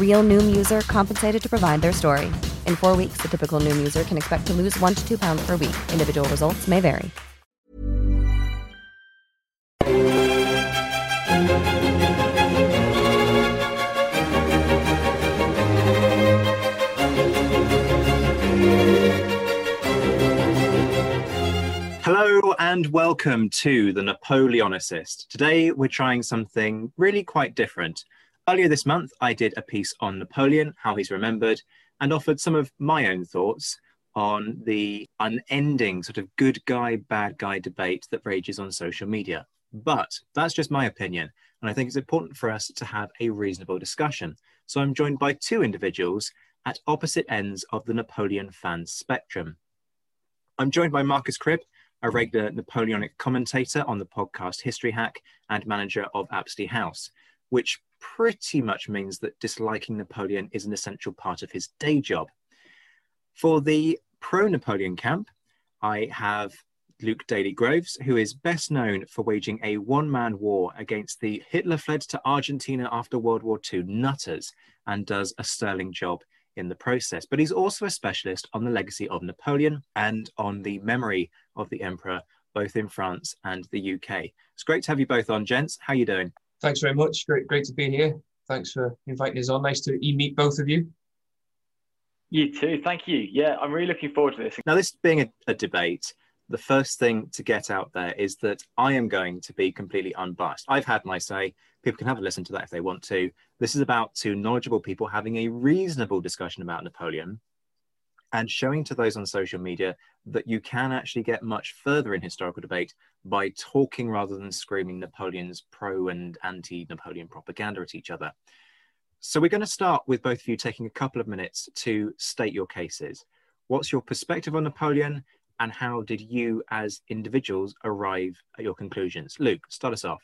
Real Noom user compensated to provide their story. In four weeks, the typical Noom user can expect to lose one to two pounds per week. Individual results may vary. Hello and welcome to the Napoleonicist. Today we're trying something really quite different. Earlier this month, I did a piece on Napoleon, how he's remembered, and offered some of my own thoughts on the unending sort of good guy, bad guy debate that rages on social media. But that's just my opinion, and I think it's important for us to have a reasonable discussion. So I'm joined by two individuals at opposite ends of the Napoleon fan spectrum. I'm joined by Marcus Cribb, a regular Napoleonic commentator on the podcast History Hack and manager of Apsley House, which pretty much means that disliking Napoleon is an essential part of his day job. For the pro Napoleon camp, I have Luke Daly Groves, who is best known for waging a one man war against the Hitler fled to Argentina after World War II nutters and does a sterling job in the process. But he's also a specialist on the legacy of Napoleon and on the memory of the emperor, both in France and the UK. It's great to have you both on, gents. How are you doing? Thanks very much. Great, great to be here. Thanks for inviting us on. Nice to meet both of you. You too. Thank you. Yeah, I'm really looking forward to this. Now, this being a, a debate, the first thing to get out there is that I am going to be completely unbiased. I've had my say. People can have a listen to that if they want to. This is about two knowledgeable people having a reasonable discussion about Napoleon and showing to those on social media that you can actually get much further in historical debate by talking rather than screaming Napoleon's pro and anti Napoleon propaganda at each other. So, we're going to start with both of you taking a couple of minutes to state your cases. What's your perspective on Napoleon, and how did you, as individuals, arrive at your conclusions? Luke, start us off.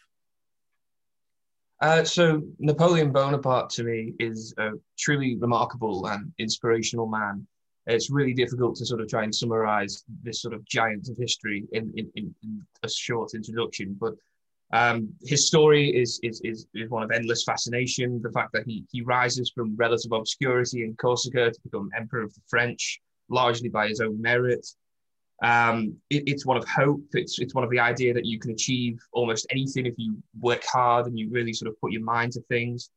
Uh, so, Napoleon Bonaparte to me is a truly remarkable and inspirational man it's really difficult to sort of try and summarize this sort of giant of history in, in, in a short introduction. But um, his story is, is, is, is, one of endless fascination. The fact that he, he rises from relative obscurity in Corsica to become Emperor of the French, largely by his own merit. Um, it, it's one of hope. It's, it's one of the idea that you can achieve almost anything if you work hard and you really sort of put your mind to things.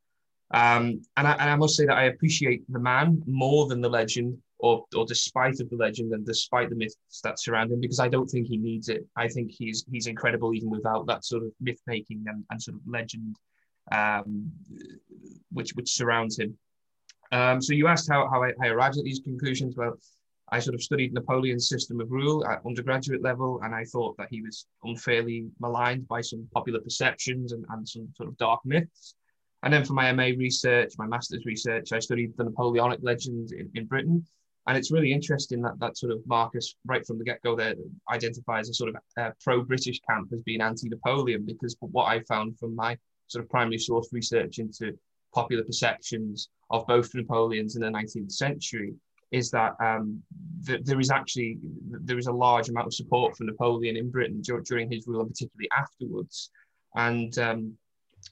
Um, and, I, and I must say that I appreciate the man more than the legend or or despite of the legend and despite the myths that surround him, because I don't think he needs it. I think he's he's incredible even without that sort of myth making and, and sort of legend um, which which surrounds him. Um, so you asked how, how I, I, arrived at these conclusions. Well, I sort of studied Napoleon's system of rule at undergraduate level, and I thought that he was unfairly maligned by some popular perceptions and, and some sort of dark myths. And then for my MA research, my master's research, I studied the Napoleonic legend in, in Britain and it's really interesting that that sort of Marcus, right from the get go, there identifies a sort of uh, pro British camp as being anti Napoleon, because what I found from my sort of primary source research into popular perceptions of both Napoleons in the 19th century is that um, th- there is actually there is a large amount of support for Napoleon in Britain during his rule and particularly afterwards. And um,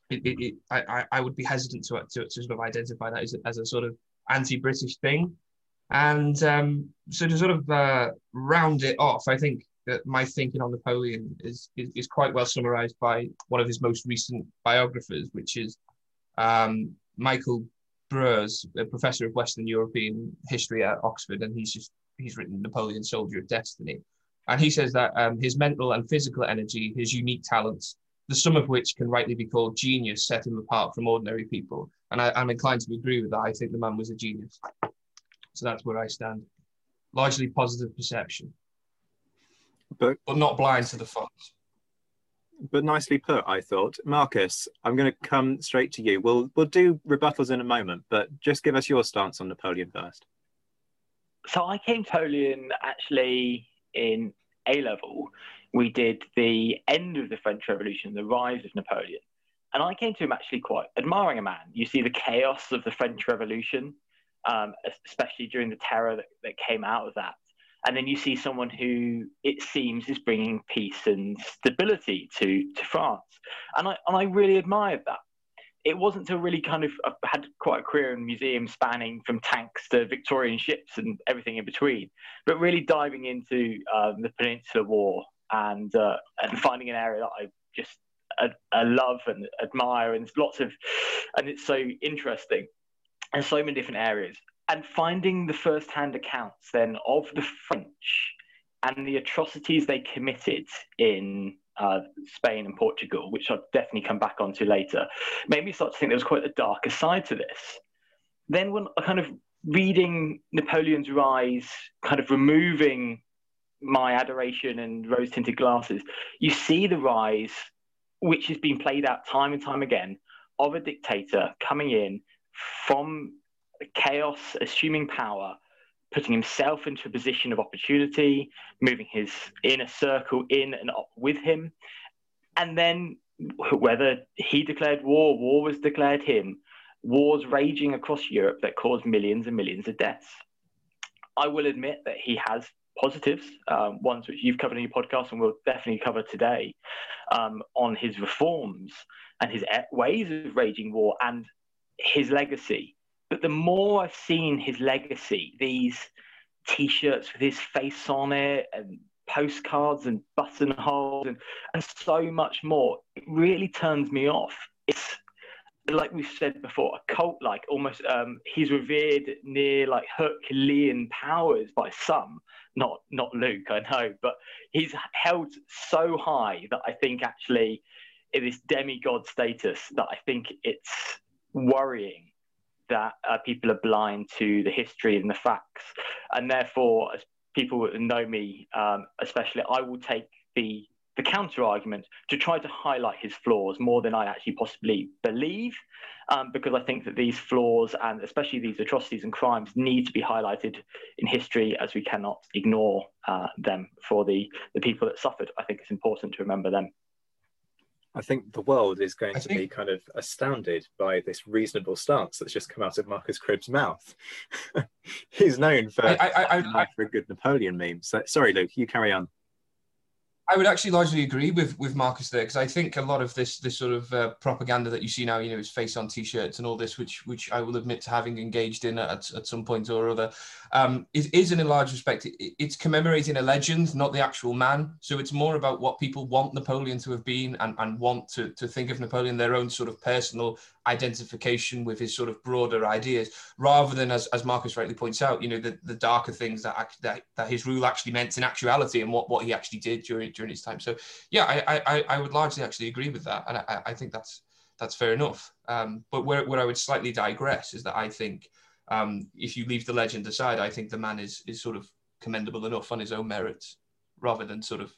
it, it, it, I, I would be hesitant to, to, to, sort of identify that as a, as a sort of anti-British thing. And um, so to sort of uh, round it off, I think that my thinking on Napoleon is, is, is quite well summarized by one of his most recent biographers, which is um, Michael Broers, a professor of Western European history at Oxford, and he's just he's written Napoleon, Soldier of Destiny, and he says that um, his mental and physical energy, his unique talents, the sum of which can rightly be called genius, set him apart from ordinary people. And I, am inclined to agree with that. I think the man was a genius. So that's where I stand. Largely positive perception, but, but not blind to the faults. But nicely put, I thought. Marcus, I'm going to come straight to you. We'll we'll do rebuttals in a moment, but just give us your stance on Napoleon first. So I came to Napoleon actually in A level, we did the end of the French Revolution, the rise of Napoleon. And I came to him actually quite admiring a man. You see the chaos of the French Revolution, um, especially during the terror that, that came out of that. And then you see someone who it seems is bringing peace and stability to, to France. And I, and I really admired that it wasn't until really kind of I had quite a career in museums spanning from tanks to Victorian ships and everything in between, but really diving into um, the Peninsular War and uh, and finding an area that I just I, I love and admire, and lots of, and it's so interesting, and so many different areas, and finding the first-hand accounts then of the French and the atrocities they committed in uh, Spain and Portugal, which I'll definitely come back onto later, made me start to think there was quite a darker side to this. Then, when I kind of reading Napoleon's Rise, kind of removing my adoration and rose tinted glasses, you see the rise, which has been played out time and time again, of a dictator coming in from chaos, assuming power, putting himself into a position of opportunity, moving his inner circle in and up with him. And then whether he declared war, war was declared him, wars raging across Europe that caused millions and millions of deaths. I will admit that he has positives, um, ones which you've covered in your podcast and we'll definitely cover today, um, on his reforms and his ways of raging war and his legacy. But the more I've seen his legacy, these T-shirts with his face on it, and postcards and buttonholes, and and so much more, it really turns me off. It's like we've said before, a cult like almost. Um, he's revered near like Herculean powers by some, not not Luke, I know, but he's held so high that I think actually in this demigod status that I think it's worrying that uh, people are blind to the history and the facts. And therefore, as people know me, um, especially, I will take the the counter argument to try to highlight his flaws more than I actually possibly believe, um, because I think that these flaws and especially these atrocities and crimes need to be highlighted in history as we cannot ignore uh, them for the, the people that suffered. I think it's important to remember them. I think the world is going I to think... be kind of astounded by this reasonable stance that's just come out of Marcus Cribb's mouth. He's known for, I, I, I, for a good Napoleon meme. So, sorry, Luke, you carry on. I would actually largely agree with with Marcus there because I think a lot of this this sort of uh, propaganda that you see now, you know, his face on T-shirts and all this, which which I will admit to having engaged in at, at some point or other, um, is, is in a large respect it, it's commemorating a legend, not the actual man. So it's more about what people want Napoleon to have been and, and want to to think of Napoleon their own sort of personal identification with his sort of broader ideas, rather than as, as Marcus rightly points out, you know, the, the darker things that, that that his rule actually meant in actuality and what, what he actually did during during his time. So yeah, I I, I would largely actually agree with that, and I, I think that's that's fair enough. Um, but where, where I would slightly digress is that I think um, if you leave the legend aside, I think the man is is sort of commendable enough on his own merits, rather than sort of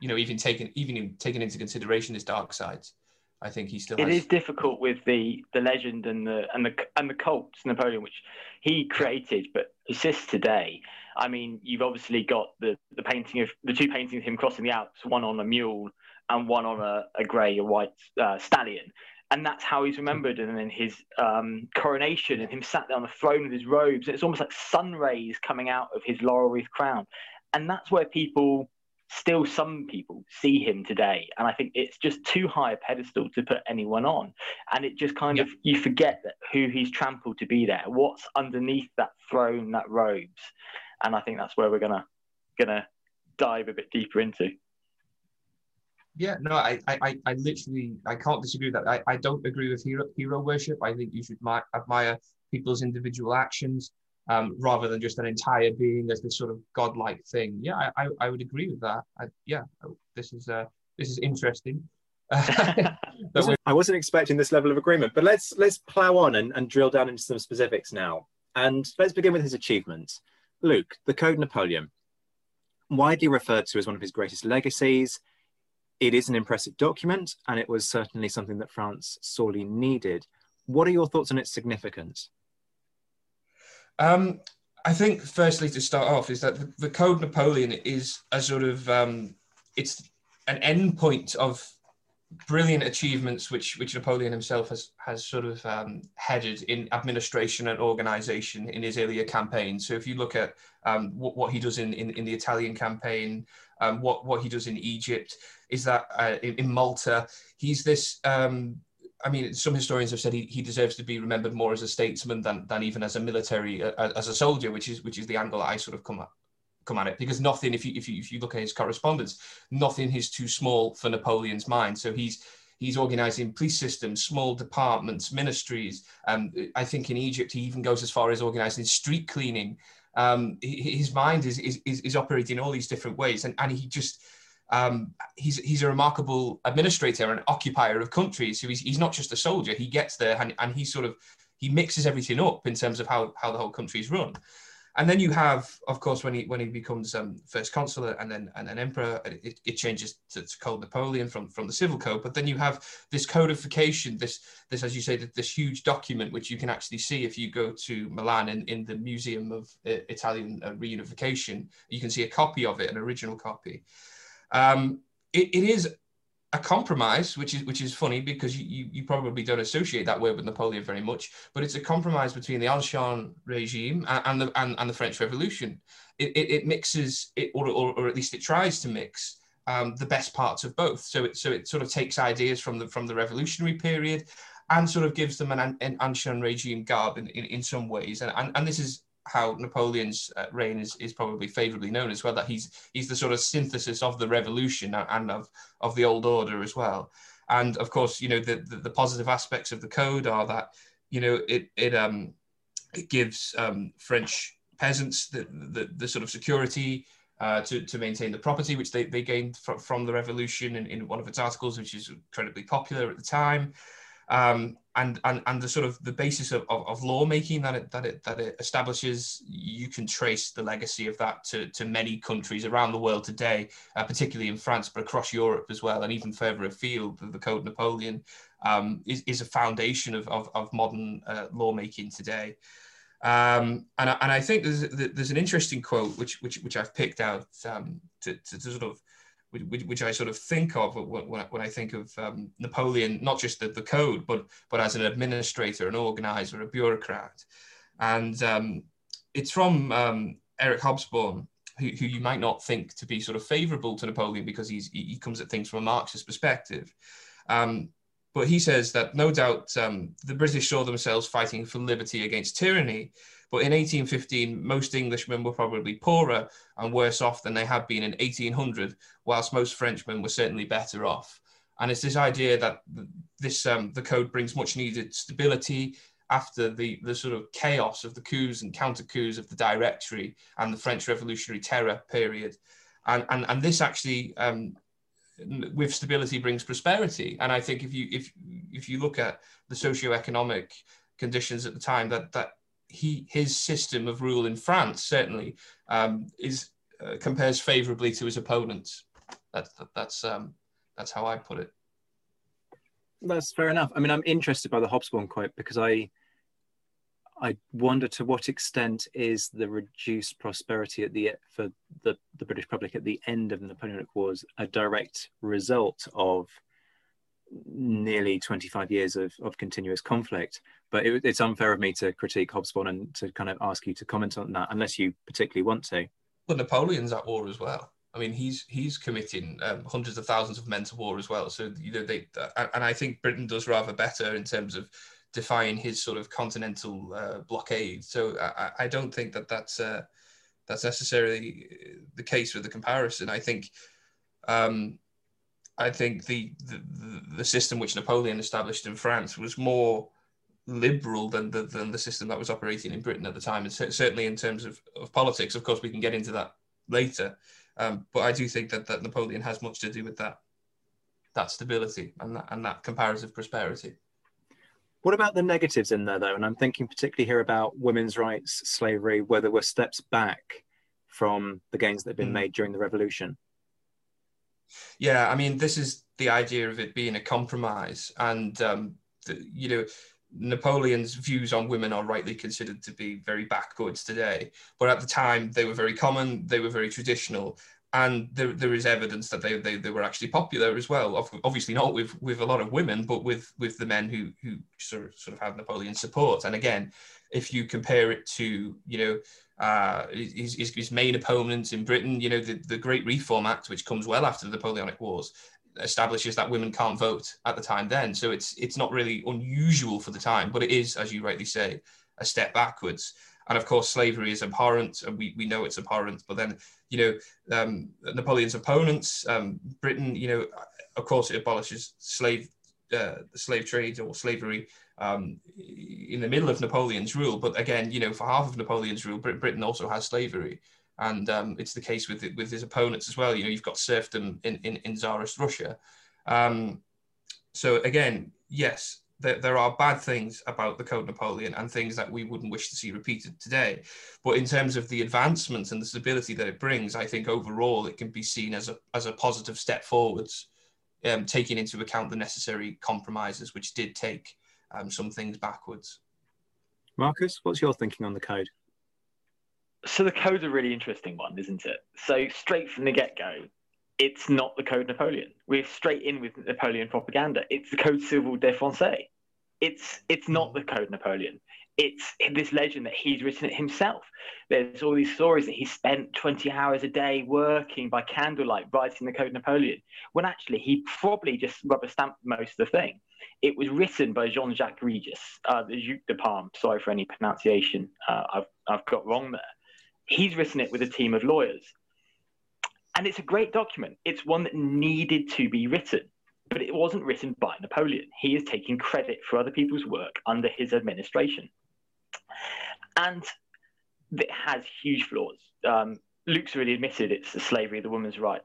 you know even taking even taking into consideration his dark sides. I think he still. It has... is difficult with the the legend and the and the and the cult Napoleon, which he created but persists today. I mean, you've obviously got the the painting of the two paintings of him crossing the Alps, one on a mule and one on a, a grey or white uh, stallion. and that's how he's remembered. And then his um, coronation and him sat there on the throne with his robes. It's almost like sun rays coming out of his laurel wreath crown. And that's where people, still some people, see him today. And I think it's just too high a pedestal to put anyone on. And it just kind of, you forget that who he's trampled to be there, what's underneath that throne, that robes. And I think that's where we're going to, going to dive a bit deeper into. Yeah, no, I, I, I literally, I can't disagree with that. I, I don't agree with hero, hero worship. I think you should admire people's individual actions um, rather than just an entire being as this sort of godlike thing. Yeah, I, I, I would agree with that. I, yeah, this is uh, this is interesting. I wasn't expecting this level of agreement, but let's let's plow on and, and drill down into some specifics now. And let's begin with his achievements. Luke, the Code Napoleon, widely referred to as one of his greatest legacies it is an impressive document, and it was certainly something that France sorely needed. What are your thoughts on its significance? Um, I think, firstly, to start off, is that the, the Code Napoleon is a sort of um, it's an endpoint of brilliant achievements which which Napoleon himself has has sort of um, headed in administration and organization in his earlier campaigns. So if you look at um, what, what he does in, in, in the Italian campaign, um, what what he does in Egypt, is that uh, in, in, Malta, he's this. Um, I mean, some historians have said he, he deserves to be remembered more as a statesman than, than even as a military, uh, as a soldier, which is which is the angle I sort of come at come at it because nothing if you if you if you look at his correspondence nothing is too small for napoleon's mind so he's he's organizing police systems small departments ministries um, i think in egypt he even goes as far as organizing street cleaning um, his mind is, is is operating all these different ways and and he just um, he's he's a remarkable administrator and occupier of countries. So he's, he's not just a soldier. He gets there and, and he sort of he mixes everything up in terms of how, how the whole country is run. And then you have, of course, when he when he becomes um, first consul and then and then emperor, it, it changes to, to, code Napoleon from, from the civil code. But then you have this codification, this this as you say, this huge document which you can actually see if you go to Milan in, in the Museum of uh, Italian uh, Reunification. You can see a copy of it, an original copy. Um, it, it is a compromise, which is which is funny because you, you, probably don't associate that word with Napoleon very much, but it's a compromise between the Ancien regime and, and the and, and, the French Revolution. It, it, it mixes it, or, or, or at least it tries to mix um, the best parts of both. So it so it sort of takes ideas from the from the revolutionary period and sort of gives them an, an Ancien regime garb in, in, in some ways. And, and and this is how Napoleon's uh, reign is, is probably favorably known as well, that he's he's the sort of synthesis of the revolution and of, of the old order as well. And of course, you know, the, the, the positive aspects of the code are that, you know, it, it, um, it gives um, French peasants the, the, the sort of security uh, to, to maintain the property, which they, they gained fr- from the revolution in, in one of its articles, which is incredibly popular at the time um, and, and and the sort of the basis of, of, of lawmaking that it that it that it establishes, you can trace the legacy of that to, to many countries around the world today, uh, particularly in France, but across Europe as well, and even further afield. The Code Napoleon um, is, is a foundation of, of, of modern uh, lawmaking today. Um, and, I, and I think there's, there's an interesting quote which which, which I've picked out um, to, to, to, sort of which, which, I sort of think of when, when I think of um, Napoleon, not just the, the code, but but as an administrator, an organizer, a bureaucrat. And um, it's from um, Eric Hobsbawm, who, who, you might not think to be sort of favorable to Napoleon because he's, he comes at things from a Marxist perspective. Um, but he says that no doubt um, the British saw themselves fighting for liberty against tyranny, but in 1815, most Englishmen were probably poorer and worse off than they had been in 1800, whilst most Frenchmen were certainly better off. And it's this idea that this um, the code brings much needed stability after the, the sort of chaos of the coups and counter coups of the Directory and the French Revolutionary Terror period. And, and, and this actually um, with stability brings prosperity. And I think if you if if you look at the socio-economic conditions at the time, that that he his system of rule in France certainly um, is uh, compares favourably to his opponents. That's that, that's um, that's how I put it. That's fair enough. I mean, I'm interested by the Hobsbawm quote because I I wonder to what extent is the reduced prosperity at the for the, the British public at the end of the Napoleonic Wars a direct result of nearly 25 years of, of continuous conflict. But it, it's unfair of me to critique Hobsbawm and to kind of ask you to comment on that, unless you particularly want to. Well, Napoleon's at war as well. I mean, he's he's committing um, hundreds of thousands of men to war as well. So you know, they and I think Britain does rather better in terms of defying his sort of continental uh, blockade. So I, I, don't think that that's uh, that's necessarily the case with the comparison. I think um, I think the, the the system which Napoleon established in France was more liberal than the, than the system that was operating in Britain at the time, and certainly in terms of, of politics. Of course, we can get into that later, um, but I do think that, that Napoleon has much to do with that that stability and that, and that comparative prosperity. What about the negatives in there, though? And I'm thinking particularly here about women's rights, slavery, where there were steps back from the gains that had been mm. made during the revolution. Yeah, I mean, this is the idea of it being a compromise, and um, the, you know, Napoleon's views on women are rightly considered to be very backwards today, but at the time they were very common, they were very traditional, and there, there is evidence that they, they, they were actually popular as well. Obviously not with, with a lot of women, but with, with the men who, who sort of, sort of have Napoleon's support. And again, if you compare it to, you know, uh, his, his, his, main opponents in Britain, you know, the, the Great Reform Act, which comes well after the Napoleonic Wars, establishes that women can't vote at the time then. So it's it's not really unusual for the time, but it is, as you rightly say, a step backwards. And of course, slavery is abhorrent, and we, we know it's abhorrent. But then, you know, um, Napoleon's opponents, um, Britain, you know, of course, it abolishes slave uh, the slave trade or slavery um, in the middle of Napoleon's rule. But again, you know, for half of Napoleon's rule, Britain also has slavery. And um, it's the case with with his opponents as well. You know, you've got serfdom in, in, in Tsarist Russia. Um, so again, yes, there, there are bad things about the Code Napoleon and things that we wouldn't wish to see repeated today. But in terms of the advancements and the stability that it brings, I think overall it can be seen as a, as a positive step forwards, um, taking into account the necessary compromises, which did take um, some things backwards. Marcus, what's your thinking on the code? So the code's a really interesting one, isn't it? So straight from the get-go, it's not the Code Napoleon. We're straight in with Napoleon propaganda. It's the Code Civil des Français. It's it's not the Code Napoleon. It's this legend that he's written it himself. There's all these stories that he spent 20 hours a day working by candlelight writing the Code Napoleon, when actually he probably just rubber stamped most of the thing. It was written by Jean Jacques Regis, uh, the Duc de Parme. Sorry for any pronunciation uh, I've, I've got wrong there. He's written it with a team of lawyers. And it's a great document. It's one that needed to be written, but it wasn't written by Napoleon. He is taking credit for other people's work under his administration. And it has huge flaws. Um, Luke's already admitted it's the slavery of the woman's rights.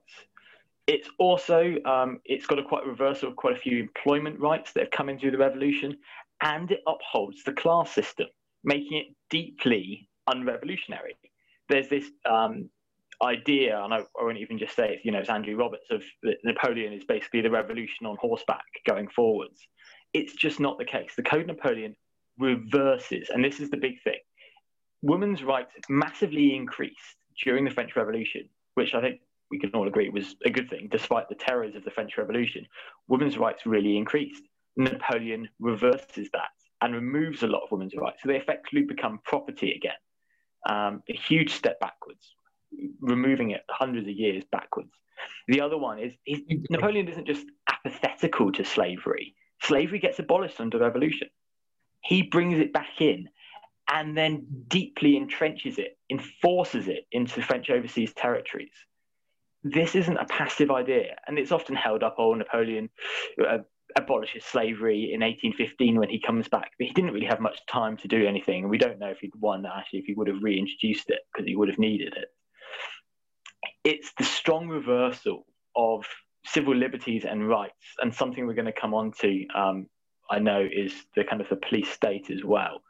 It's also um, it's got a quite reversal of quite a few employment rights that have come in through the revolution, and it upholds the class system, making it deeply unrevolutionary. There's this um, idea, and I, I won't even just say it, you know, it's Andrew Roberts of Napoleon is basically the revolution on horseback going forwards. It's just not the case. The Code Napoleon reverses, and this is the big thing. Women's rights massively increased during the French Revolution, which I think we can all agree it was a good thing, despite the terrors of the French Revolution. Women's rights really increased. Napoleon reverses that and removes a lot of women's rights. So they effectively become property again. Um, a huge step backwards removing it hundreds of years backwards. The other one is, is Napoleon isn't just apathetical to slavery. Slavery gets abolished under the revolution. He brings it back in and then deeply entrenches it, enforces it into French overseas territories. This isn't a passive idea, and it's often held up. Oh, Napoleon uh, abolishes slavery in 1815 when he comes back, but he didn't really have much time to do anything, and we don't know if he'd won actually if he would have reintroduced it because he would have needed it it's the strong reversal of civil liberties and rights, and something we're going to come on to, um, I know, is the kind of the police state as well.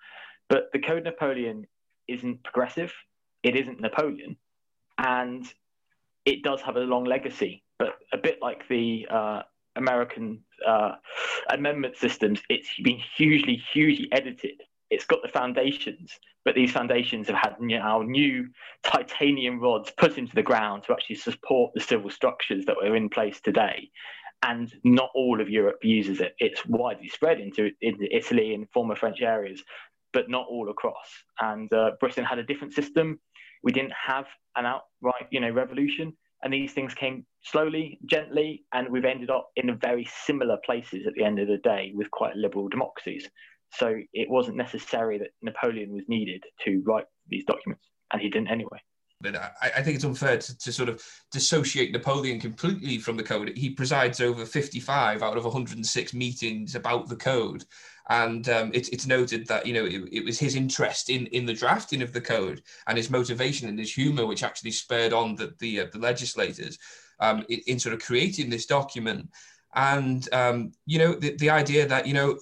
But the Code Napoleon isn't progressive, it isn't Napoleon, and it does have a long legacy, but a bit like the uh, American uh, amendment systems, it's been hugely, hugely edited it's got the foundations, but these foundations have had now new titanium rods put into the ground to actually support the civil structures that are in place today. and not all of Europe uses it. It's widely spread into, into Italy and former French areas, but not all across. And uh, Britain had a different system. We didn't have an outright, you know, revolution, and these things came slowly, gently, and we've ended up in very similar places at the end of the day with quite liberal democracies. So it wasn't necessary that Napoleon was needed to write these documents, and he didn't anyway. But I, I think it's unfair to, to, sort of dissociate Napoleon completely from the code. He presides over 55 out of 106 meetings about the code. And um, it, it's noted that, you know, it, it, was his interest in, in the drafting of the code and his motivation and his humor, which actually spurred on the, the, uh, the legislators um, in, in, sort of creating this document. And, um, you know, the, the idea that, you know,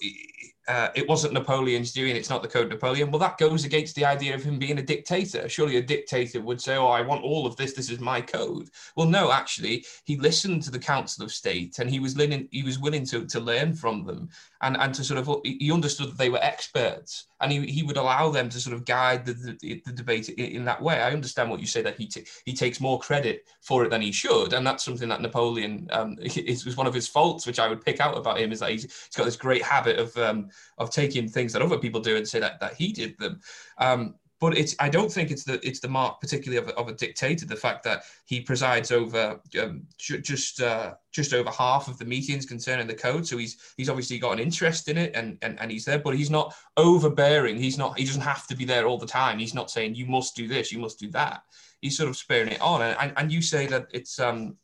uh, it wasn't Napoleon's doing, it's not the Code Napoleon. Well, that goes against the idea of him being a dictator. Surely a dictator would say, Oh, I want all of this, this is my code. Well, no, actually, he listened to the Council of State and he was willing, he was willing to, to learn from them and, and to sort of, he understood that they were experts and he, he would allow them to sort of guide the, the, the debate in, that way. I understand what you say that he, t- he takes more credit for it than he should. And that's something that Napoleon, um, is, was one of his faults, which I would pick out about him is that he's, he's got this great habit of, um, of taking things that other people do and say that, that he did them. Um, but it's I don't think it's the it's the mark particularly of a, of a dictator. The fact that he presides over um, just uh, just over half of the meetings concerning the code, so he's he's obviously got an interest in it and, and and he's there, but he's not overbearing. He's not he doesn't have to be there all the time. He's not saying you must do this, you must do that. He's sort of sparing it on, and and, and you say that it's um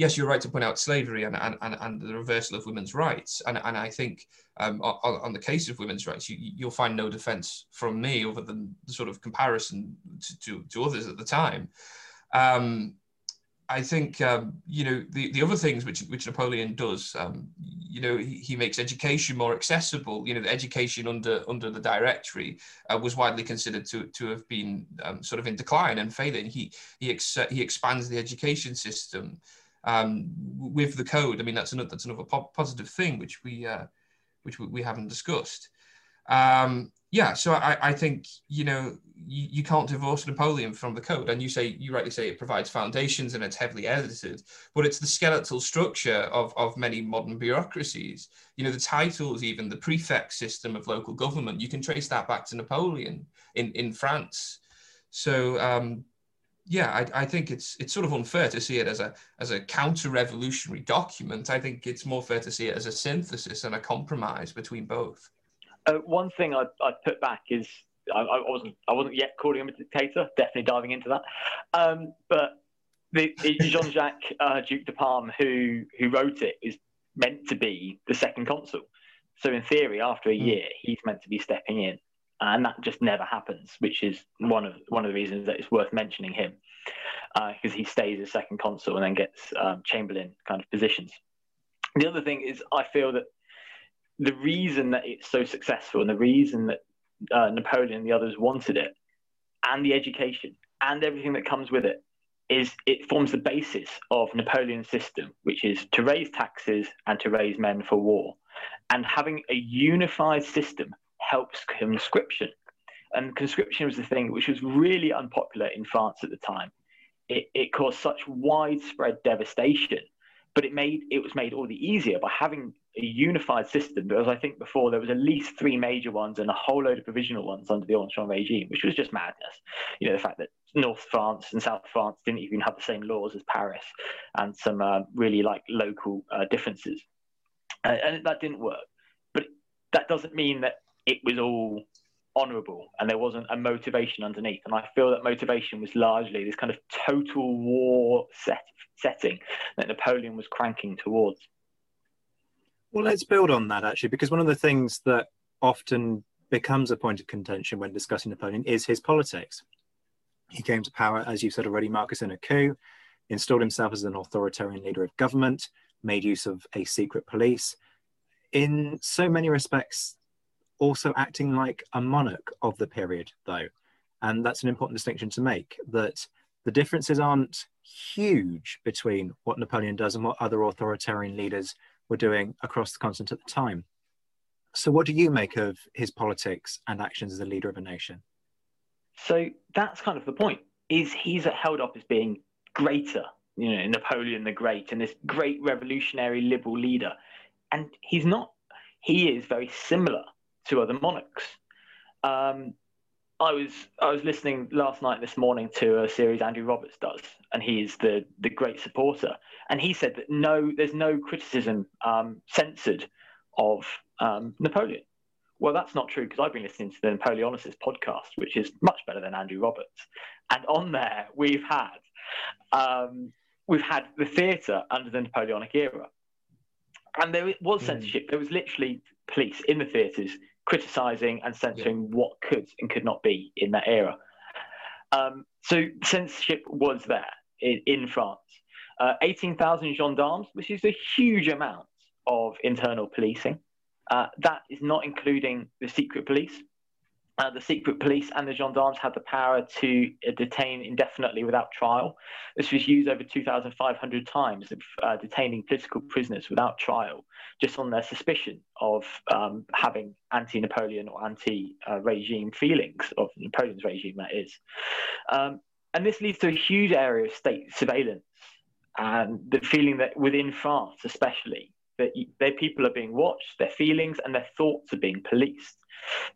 yes, you're right to point out slavery and, and, and, and the reversal of women's rights. And, and I think um, on, on, the case of women's rights, you, will find no defense from me other than the sort of comparison to, to, to others at the time. Um, I think um, you know the, the other things which which Napoleon does. Um, you know, he, he, makes education more accessible. You know, the education under under the Directory uh, was widely considered to to have been um, sort of in decline and failing. He he ex- he expands the education system um, with the code. I mean, that's another that's another po- positive thing which we uh, which we, we haven't discussed. Um, yeah, so I, I think you know you, you can't divorce Napoleon from the code, and you say you rightly say it provides foundations and it's heavily edited, but it's the skeletal structure of of many modern bureaucracies. You know, the titles, even the prefect system of local government, you can trace that back to Napoleon in in France. So um, yeah, I, I, think it's it's sort of unfair to see it as a as a counter-revolutionary document. I think it's more fair to see it as a synthesis and a compromise between both. Uh, one thing I'd, I'd, put back is I, I, wasn't I wasn't yet calling him a dictator. Definitely diving into that, um, but the, Jean-Jacques uh, Duc de Parme, who who wrote it, is meant to be the second consul. So in theory, after a hmm. year, he's meant to be stepping in and that just never happens, which is one of one of the reasons that it's worth mentioning him because uh, he stays as second consul and then gets um, Chamberlain kind of positions. The other thing is, I feel that the reason that it's so successful and the reason that uh, Napoleon and the others wanted it, and the education and everything that comes with it, is it forms the basis of Napoleon's system, which is to raise taxes and to raise men for war. And having a unified system helps conscription. And conscription was the thing which was really unpopular in France at the time. It, it caused such widespread devastation, but it made it was made all the easier by having a unified system. Because I think before there was at least three major ones and a whole load of provisional ones under the Ancien regime, which was just madness. You know, the fact that North France and South France didn't even have the same laws as Paris, and some uh, really like local uh, differences, and that didn't work. But that doesn't mean that it was all honourable and there wasn't a motivation underneath. And I feel that motivation was largely this kind of total war set, setting that Napoleon was cranking towards. Well, let's build on that actually, because one of the things that often becomes a point of contention when discussing Napoleon is his politics. He came to power, as you said already, Marcus, in a coup, installed himself as an authoritarian leader of government, made use of a secret police. In so many respects, also acting like a monarch of the period, though. And that's an important distinction to make that the differences aren't huge between what Napoleon does and what other authoritarian leaders were doing across the continent at the time. So, what do you make of his politics and actions as a leader of a nation? So, that's kind of the point. Is he's held up as being greater you know Napoleon the Great and this great revolutionary liberal leader, and he's not. He is very similar to other monarchs. Um, I was I was listening last night this morning to a series Andrew Roberts does, and he's the the great supporter. And he said that no, there's no criticism um, censored of um, Napoleon. Well, that's not true because I've been listening to the Napoleonicist podcast, which is much better than Andrew Roberts. And on there, we've had um, we've had the theatre under the Napoleonic era, and there was hmm. censorship. Mm. There was literally police in the theatres criticizing and censoring yeah. what could and could not be in that era. Um, so censorship was there in, in France. Uh, 18,000 gendarmes, which is a huge amount of internal policing. Uh, that is not including the secret police, uh, the secret police and the gendarmes had the power to uh, detain indefinitely without trial. This was used over 2,500 times of uh, detaining political prisoners without trial, just on their suspicion of um, having anti Napoleon or anti regime feelings, of Napoleon's regime, that is. Um, and this leads to a huge area of state surveillance and the feeling that within France, especially, that their people are being watched, their feelings and their thoughts are being policed.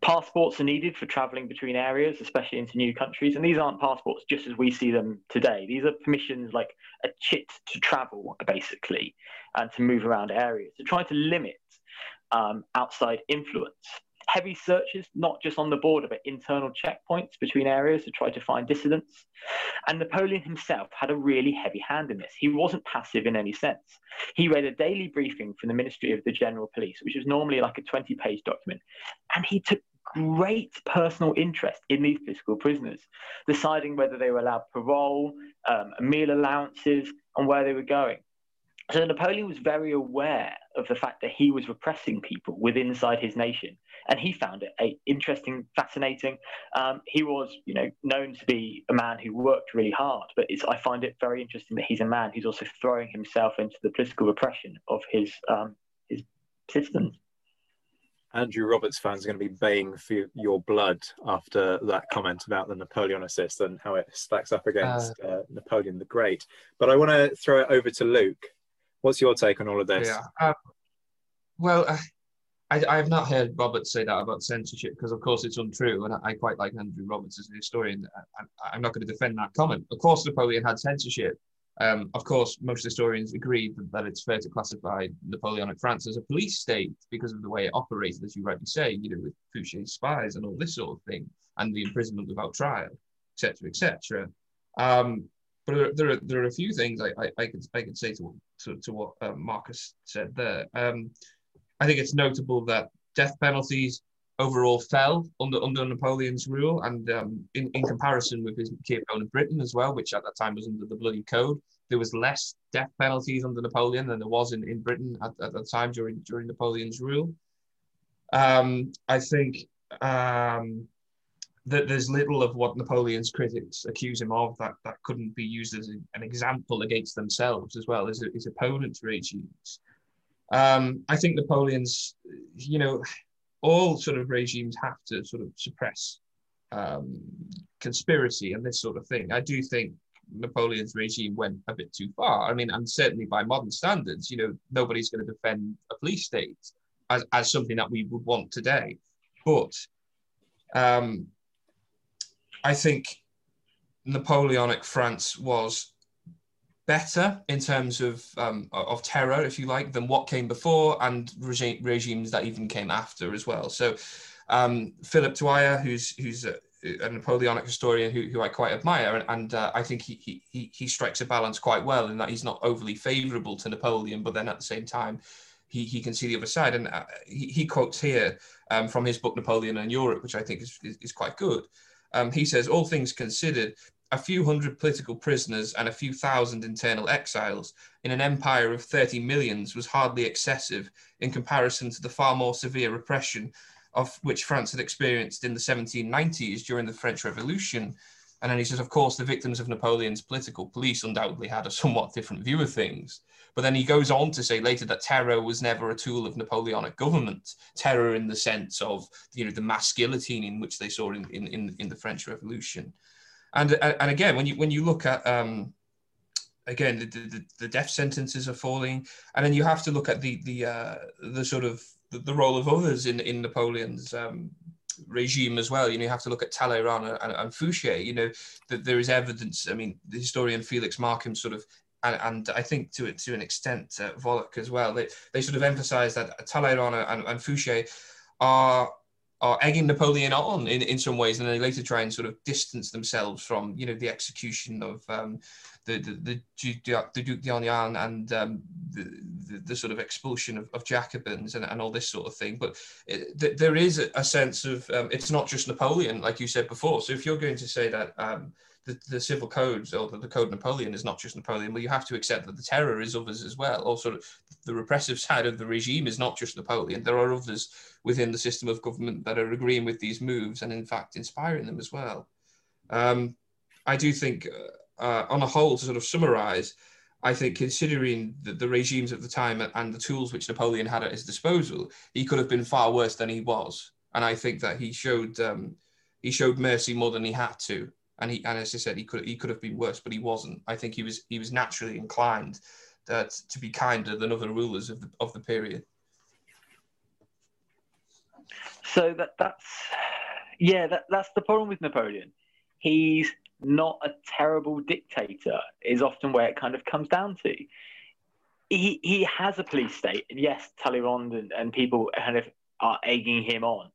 Passports are needed for traveling between areas, especially into new countries. And these aren't passports just as we see them today. These are permissions like a chit to travel, basically, and to move around areas, to try to limit um, outside influence heavy searches, not just on the border, but internal checkpoints between areas to try to find dissidents. And Napoleon himself had a really heavy hand in this. He wasn't passive in any sense. He read a daily briefing from the Ministry of the General Police, which was normally like a 20 page document, and he took great personal interest in these political prisoners, deciding whether they were allowed parole, um, meal allowances, and where they were going. So Napoleon was very aware of the fact that he was repressing people within inside his nation, and he found it a, interesting, fascinating. Um, he was, you know, known to be a man who worked really hard, but I find it very interesting that he's a man who's also throwing himself into the political repression of his um, his citizens. Andrew Roberts fans are going to be baying for your blood after that comment about the Napoleonicist and how it stacks up against uh, uh, Napoleon the Great. But I want to throw it over to Luke What's your take on all of this? Yeah. Um, well, I, I have not heard Roberts say that about censorship because, of course, it's untrue. And I, I quite like Andrew Roberts as a historian. I, am not going to defend that comment. Of course, Napoleon had censorship. Um, of course, most historians agree that, that, it's fair to classify Napoleonic France as a police state because of the way it operated, as you rightly say, you know, with Fouché's spies and all this sort of thing, and the imprisonment without trial, etc., etc. Um, but there, are, there are a few things I, I, I could I could say to to, to what uh, Marcus said there. Um, I think it's notable that death penalties overall fell under under Napoleon's rule, and um, in, in comparison with his key opponent Britain as well, which at that time was under the bloody code, there was less death penalties under Napoleon than there was in, in Britain at, at the time during during Napoleon's rule. Um, I think um, that there's little of what Napoleon's critics accuse him of that, that couldn't be used as an example against themselves as well as his opponents' regimes. Um, I think Napoleon's, you know, all sort of regimes have to sort of suppress um, conspiracy and this sort of thing. I do think Napoleon's regime went a bit too far. I mean, and certainly by modern standards, you know, nobody's going to defend a police state as, as something that we would want today. But um, I think Napoleonic France was better in terms of um, of terror, if you like, than what came before and regi- regimes that even came after as well. So um, Philip Dwyer, who's who's a, a Napoleonic historian who, who I quite admire, and, and uh, I think he, he he strikes a balance quite well in that he's not overly favourable to Napoleon, but then at the same time. He, he can see the other side, and uh, he, he quotes here um, from his book Napoleon and Europe, which I think is, is, is quite good. Um, he says, all things considered, a few hundred political prisoners and a few thousand internal exiles in an empire of 30 millions was hardly excessive in comparison to the far more severe repression of which France had experienced in the 1790s during the French Revolution. And then he says, of course, the victims of Napoleon's political police undoubtedly had a somewhat different view of things. But then he goes on to say later that terror was never a tool of Napoleonic government. Terror in the sense of you know the mass in which they saw in, in, in the French Revolution. And, and again, when you when you look at um, again, the, the, the, death sentences are falling, and then you have to look at the the uh, the sort of the, the, role of others in in Napoleon's um, regime as well. You know, you have to look at Talleyrand and, and, Fouché. You know, that there is evidence. I mean, the historian Felix Markham sort of. And, and I think to to an extent, uh, Woloch as well. They, they sort of emphasise that Talleyrand and, and Fouché are are egging Napoleon on in, in some ways, and they later try and sort of distance themselves from, you know, the execution of um, the, the, the Duke, the Duke d'Orléans and um, the, the, the, sort of expulsion of, of Jacobins and, and all this sort of thing. But it, th- there is a, a sense of, um, it's not just Napoleon, like you said before. So if you're going to say that um, the, the civil codes or the, the code Napoleon is not just Napoleon. Well, you have to accept that the terror is others as well. Also, the repressive side of the regime is not just Napoleon. There are others within the system of government that are agreeing with these moves and, in fact, inspiring them as well. Um, I do think, uh, uh, on a whole, to sort of summarize, I think considering the, the, regimes of the time and the tools which Napoleon had at his disposal, he could have been far worse than he was. And I think that he showed um, he showed mercy more than he had to and he and as I said, he could he could have been worse, but he wasn't. I think he was he was naturally inclined uh, that, to be kinder than other rulers of the of the period. So that that's yeah, that, that's the problem with Napoleon. He's not a terrible dictator. Is often where it kind of comes down to. He he has a police state, and yes, Talleyrand and, and people kind of are egging him on,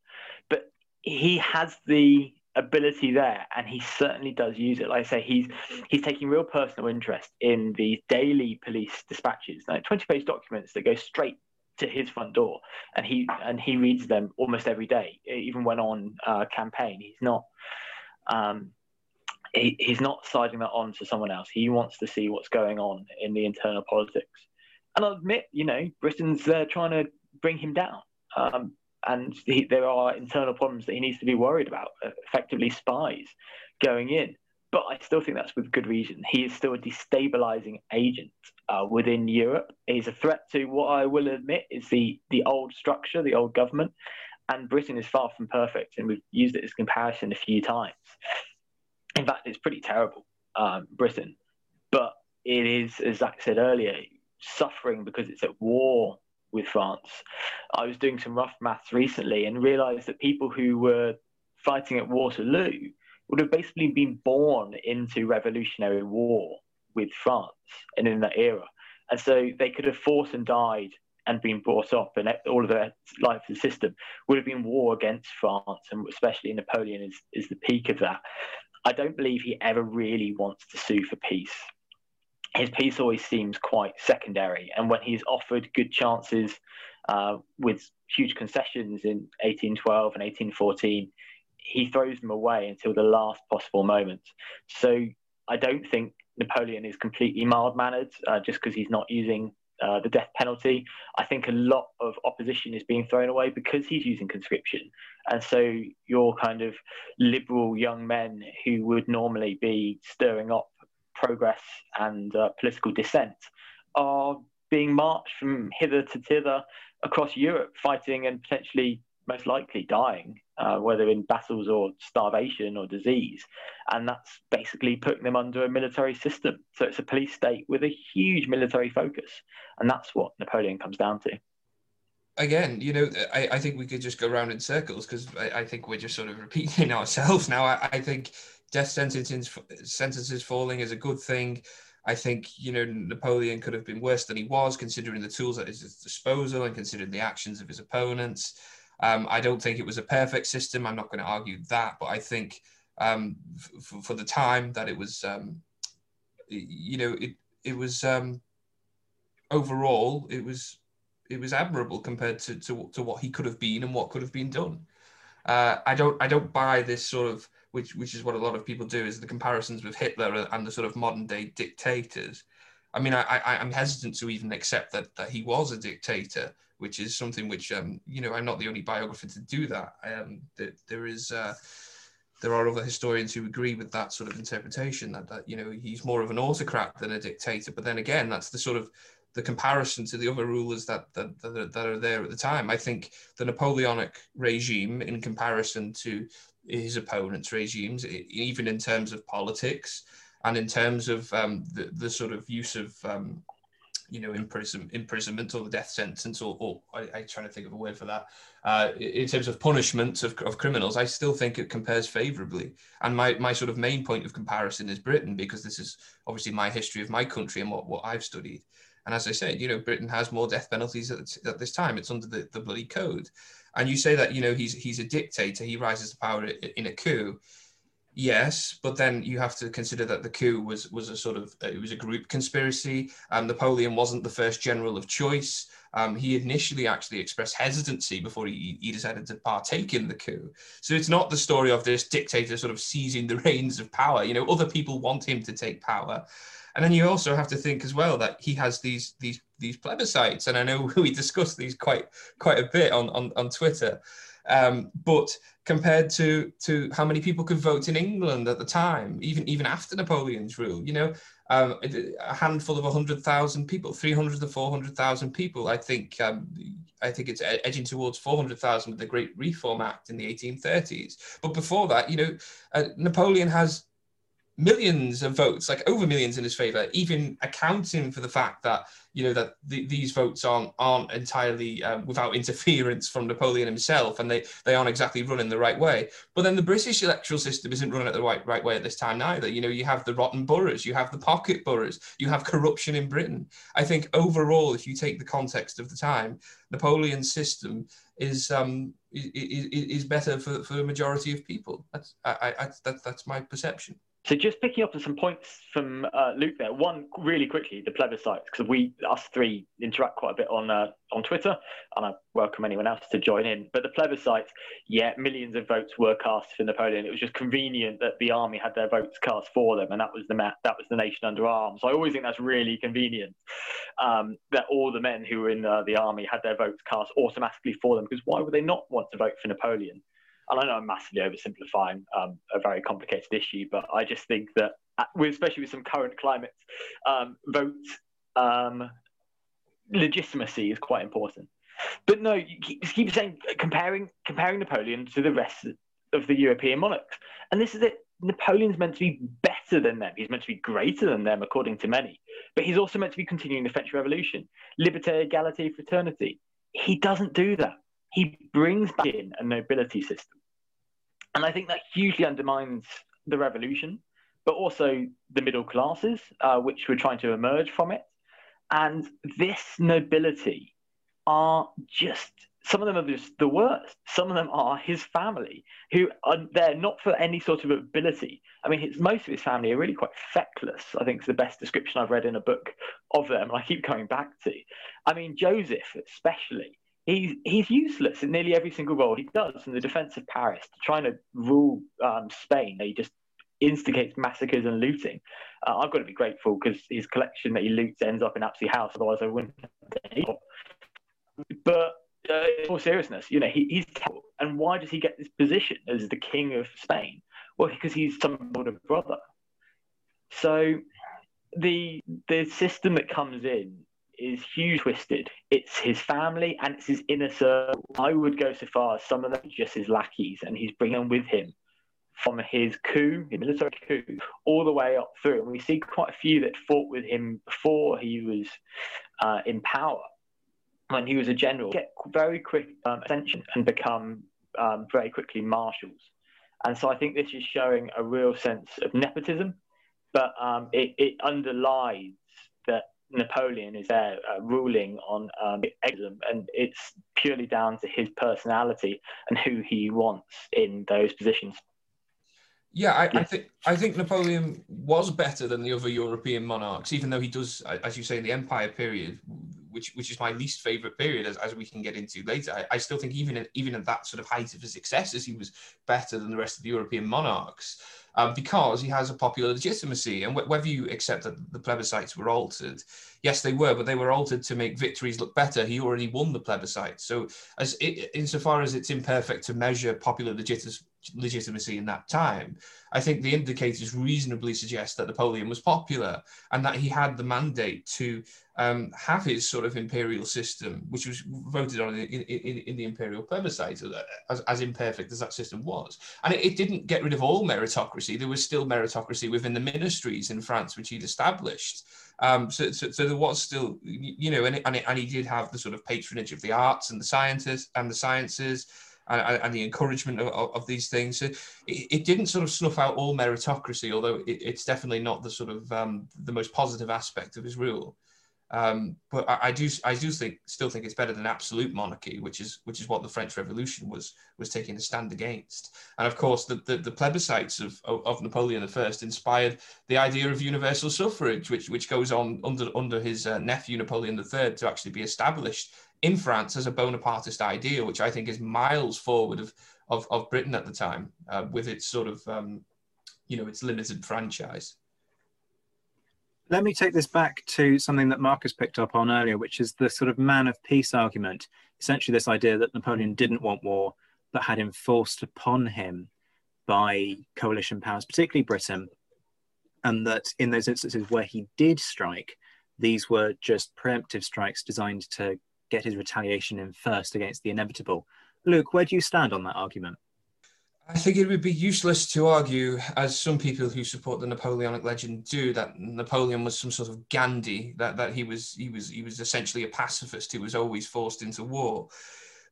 but he has the ability there, and he certainly does use it. Like I say, he's he's taking real personal interest in the daily police dispatches, like twenty-page documents that go straight to his front door, and he and he reads them almost every day, even when on uh, campaign. He's not. Um, he, he's not siding that on to someone else. He wants to see what's going on in the internal politics. And I'll admit, you know, Britain's uh, trying to bring him down. Um, and he, there are internal problems that he needs to be worried about, uh, effectively spies going in. But I still think that's with good reason. He is still a destabilizing agent uh, within Europe. He's a threat to what I will admit is the, the old structure, the old government. And Britain is far from perfect. And we've used it as comparison a few times. In fact, it's pretty terrible, um, Britain. But it is, as Zach said earlier, suffering because it's at war with France. I was doing some rough maths recently and realized that people who were fighting at Waterloo would have basically been born into revolutionary war with France and in that era. And so they could have fought and died and been brought up, and all of their life and system would have been war against France, and especially Napoleon is, is the peak of that. I don't believe he ever really wants to sue for peace his piece always seems quite secondary. And when he's offered good chances uh, with huge concessions in 1812 and 1814, he throws them away until the last possible moment. So I don't think Napoleon is completely mild mannered uh, just because he's not using uh, the death penalty. I think a lot of opposition is being thrown away because he's using conscription. And so your kind of liberal young men who would normally be stirring up progress and uh, political dissent are being marched from hither to thither across Europe, fighting and potentially most likely dying, uh, whether in battles or starvation or disease. And that's basically putting them under a military system. So it's a police state with a huge military focus. And that's what Napoleon comes down to. Again, you know, I, I think we could just go around in circles because I, I, think we're just sort of repeating ourselves now. I, I think death sentences sentences falling is a good thing. I think you know Napoleon could have been worse than he was, considering the tools at his disposal and considering the actions of his opponents. Um, I don't think it was a perfect system. I'm not going to argue that, but I think um, f- for the time that it was, um, you know, it it was um, overall it was it was admirable compared to, to to what he could have been and what could have been done. Uh, I don't I don't buy this sort of which which is what a lot of people do, is the comparisons with Hitler and the sort of modern day dictators. I mean, I, I I'm hesitant to even accept that that he was a dictator, which is something which um you know I'm not the only biographer to do that. Um, that there is. Uh, there are other historians who agree with that sort of interpretation that, that you know he's more of an autocrat than a dictator but then again that's the sort of the comparison to the other rulers that that, that are there at the time i think the napoleonic regime in comparison to his opponents' regimes, even in terms of politics, and in terms of um, the, the sort of use of um, you know imprison, imprisonment or the death sentence or, or I, am trying to think of a word for that uh, in terms of punishment of, of criminals I still think it compares favorably. And my, my sort of main point of comparison is Britain because this is obviously my history of my country and what, what I've studied. And as I said you know Britain has more death penalties at, at this time. It's under the, the bloody code and you say that you know he's he's a dictator he rises to power in a coup Yes, but then you have to consider that the coup was was a sort of it was a group conspiracy. Um, Napoleon wasn't the first general of choice. Um, he initially actually expressed hesitancy before he, he decided to partake in the coup. So it's not the story of this dictator sort of seizing the reins of power. You know, other people want him to take power. And then you also have to think as well that he has these these these plebiscites, and I know we discussed these quite quite a bit on on, on Twitter. Um, but compared to to how many people could vote in England at the time, even even after Napoleon's rule, you know, um, a handful of hundred thousand people, three hundred to four hundred thousand people. I think um, I think it's edging towards four hundred thousand with the Great Reform Act in the eighteen thirties. But before that, you know, uh, Napoleon has millions of votes, like over millions in his favor, even accounting for the fact that you know that the, these votes aren't aren't entirely um, without interference from Napoleon himself, and they they aren't exactly running the right way. But then the British electoral system isn't running it the right right way at this time either. You know, you have the rotten boroughs, you have the pocket boroughs, you have corruption in Britain. I think overall, if you take the context of the time, Napoleon's system is um is, is better for, for the majority of people. That's I, I that's that's my perception. So just picking up on some points from uh, Luke there. One really quickly, the plebiscites, because we us three interact quite a bit on uh, on Twitter, and I welcome anyone else to join in. But the plebiscites, yeah, millions of votes were cast for Napoleon. It was just convenient that the army had their votes cast for them, and that was the ma- that was the nation under arms. So I always think that's really convenient um, that all the men who were in uh, the army had their votes cast automatically for them. Because why would they not want to vote for Napoleon? And I know I'm massively oversimplifying um, a very complicated issue, but I just think that, uh, especially with some current climates, um, vote um, legitimacy is quite important. But no, you keep, keep saying comparing comparing Napoleon to the rest of the European monarchs, and this is it. Napoleon's meant to be better than them. He's meant to be greater than them, according to many. But he's also meant to be continuing the French Revolution, liberté, égalité, fraternity. He doesn't do that. He brings back in a nobility system and I think that hugely undermines the revolution, but also the middle classes, uh, which were trying to emerge from it. And this nobility are just some of them are just the worst. Some of them are his family, who are there not for any sort of ability. I mean, his, most of his family are really quite feckless. I think it's the best description I've read in a book of them, and I keep coming back to. I mean, Joseph, especially, he's he's useless in nearly every single role he does in the defense of Paris, to trying to rule um, Spain. He just instigates massacres and looting. Uh, I've got to be grateful because his collection that he loots ends up in Apsley House. Otherwise, I wouldn't. But uh, in all seriousness, you know, he, he's terrible. And why does he get this position as the king of Spain? Well, because he's some older brother. So the the system that comes in is huge twisted. It's his family and it's his inner circle. I would go so far as some of them just his lackeys, and he's bringing with him from his coup, his military coup, all the way up through. And we see quite a few that fought with him before he was uh, in power, when he was a general, get very quick um, ascension and become um, very quickly marshals. And so I think this is showing a real sense of nepotism, but um, it, it underlies that Napoleon is there uh, ruling on um, and it's purely down to his personality and who he wants in those positions. Yeah, I, I, think I think Napoleon was better than the other European monarchs, even though he does, as you say, in the Empire period, which which is my least favorite period, as, as we can get into later. I, I still think even in, even at that sort of height of his successes, he was better than the rest of the European monarchs um, because he has a popular legitimacy. And whether you accept that the plebiscites were altered, yes, they were, but they were altered to make victories look better. He already won the plebiscite. So, as it, insofar as it's imperfect to measure popular legitimacy in that time. I think the indicators reasonably suggest that Napoleon was popular and that he had the mandate to um, have his sort of imperial system, which was voted on in, in, in the imperial plebiscite, as, as, imperfect as that system was. And it, it, didn't get rid of all meritocracy. There was still meritocracy within the ministries in France, which he'd established. Um, so, so, so, there was still, you know, and, it, and, it, and he did have the sort of patronage of the arts and the scientists and the sciences. And, and, the encouragement of, of, these things. So it, didn't sort of snuff out all meritocracy, although it, it's definitely not the sort of um, the most positive aspect of his rule. Um, but I, I, do, I do think, still think it's better than absolute monarchy, which is which is what the French Revolution was was taking a stand against. And of course, the the, the plebiscites of, of, Napoleon I inspired the idea of universal suffrage, which which goes on under under his uh, nephew Napoleon III to actually be established in France as a Bonapartist idea, which I think is miles forward of of, of Britain at the time, uh, with its sort of um, you know its limited franchise. Let me take this back to something that Marcus picked up on earlier, which is the sort of man of peace argument. Essentially, this idea that Napoleon didn't want war, but had enforced upon him by coalition powers, particularly Britain, and that in those instances where he did strike, these were just preemptive strikes designed to get his retaliation in first against the inevitable. Luke, where do you stand on that argument? I think it would be useless to argue, as some people who support the Napoleonic legend do, that Napoleon was some sort of Gandhi, that, that he was he was he was essentially a pacifist who was always forced into war.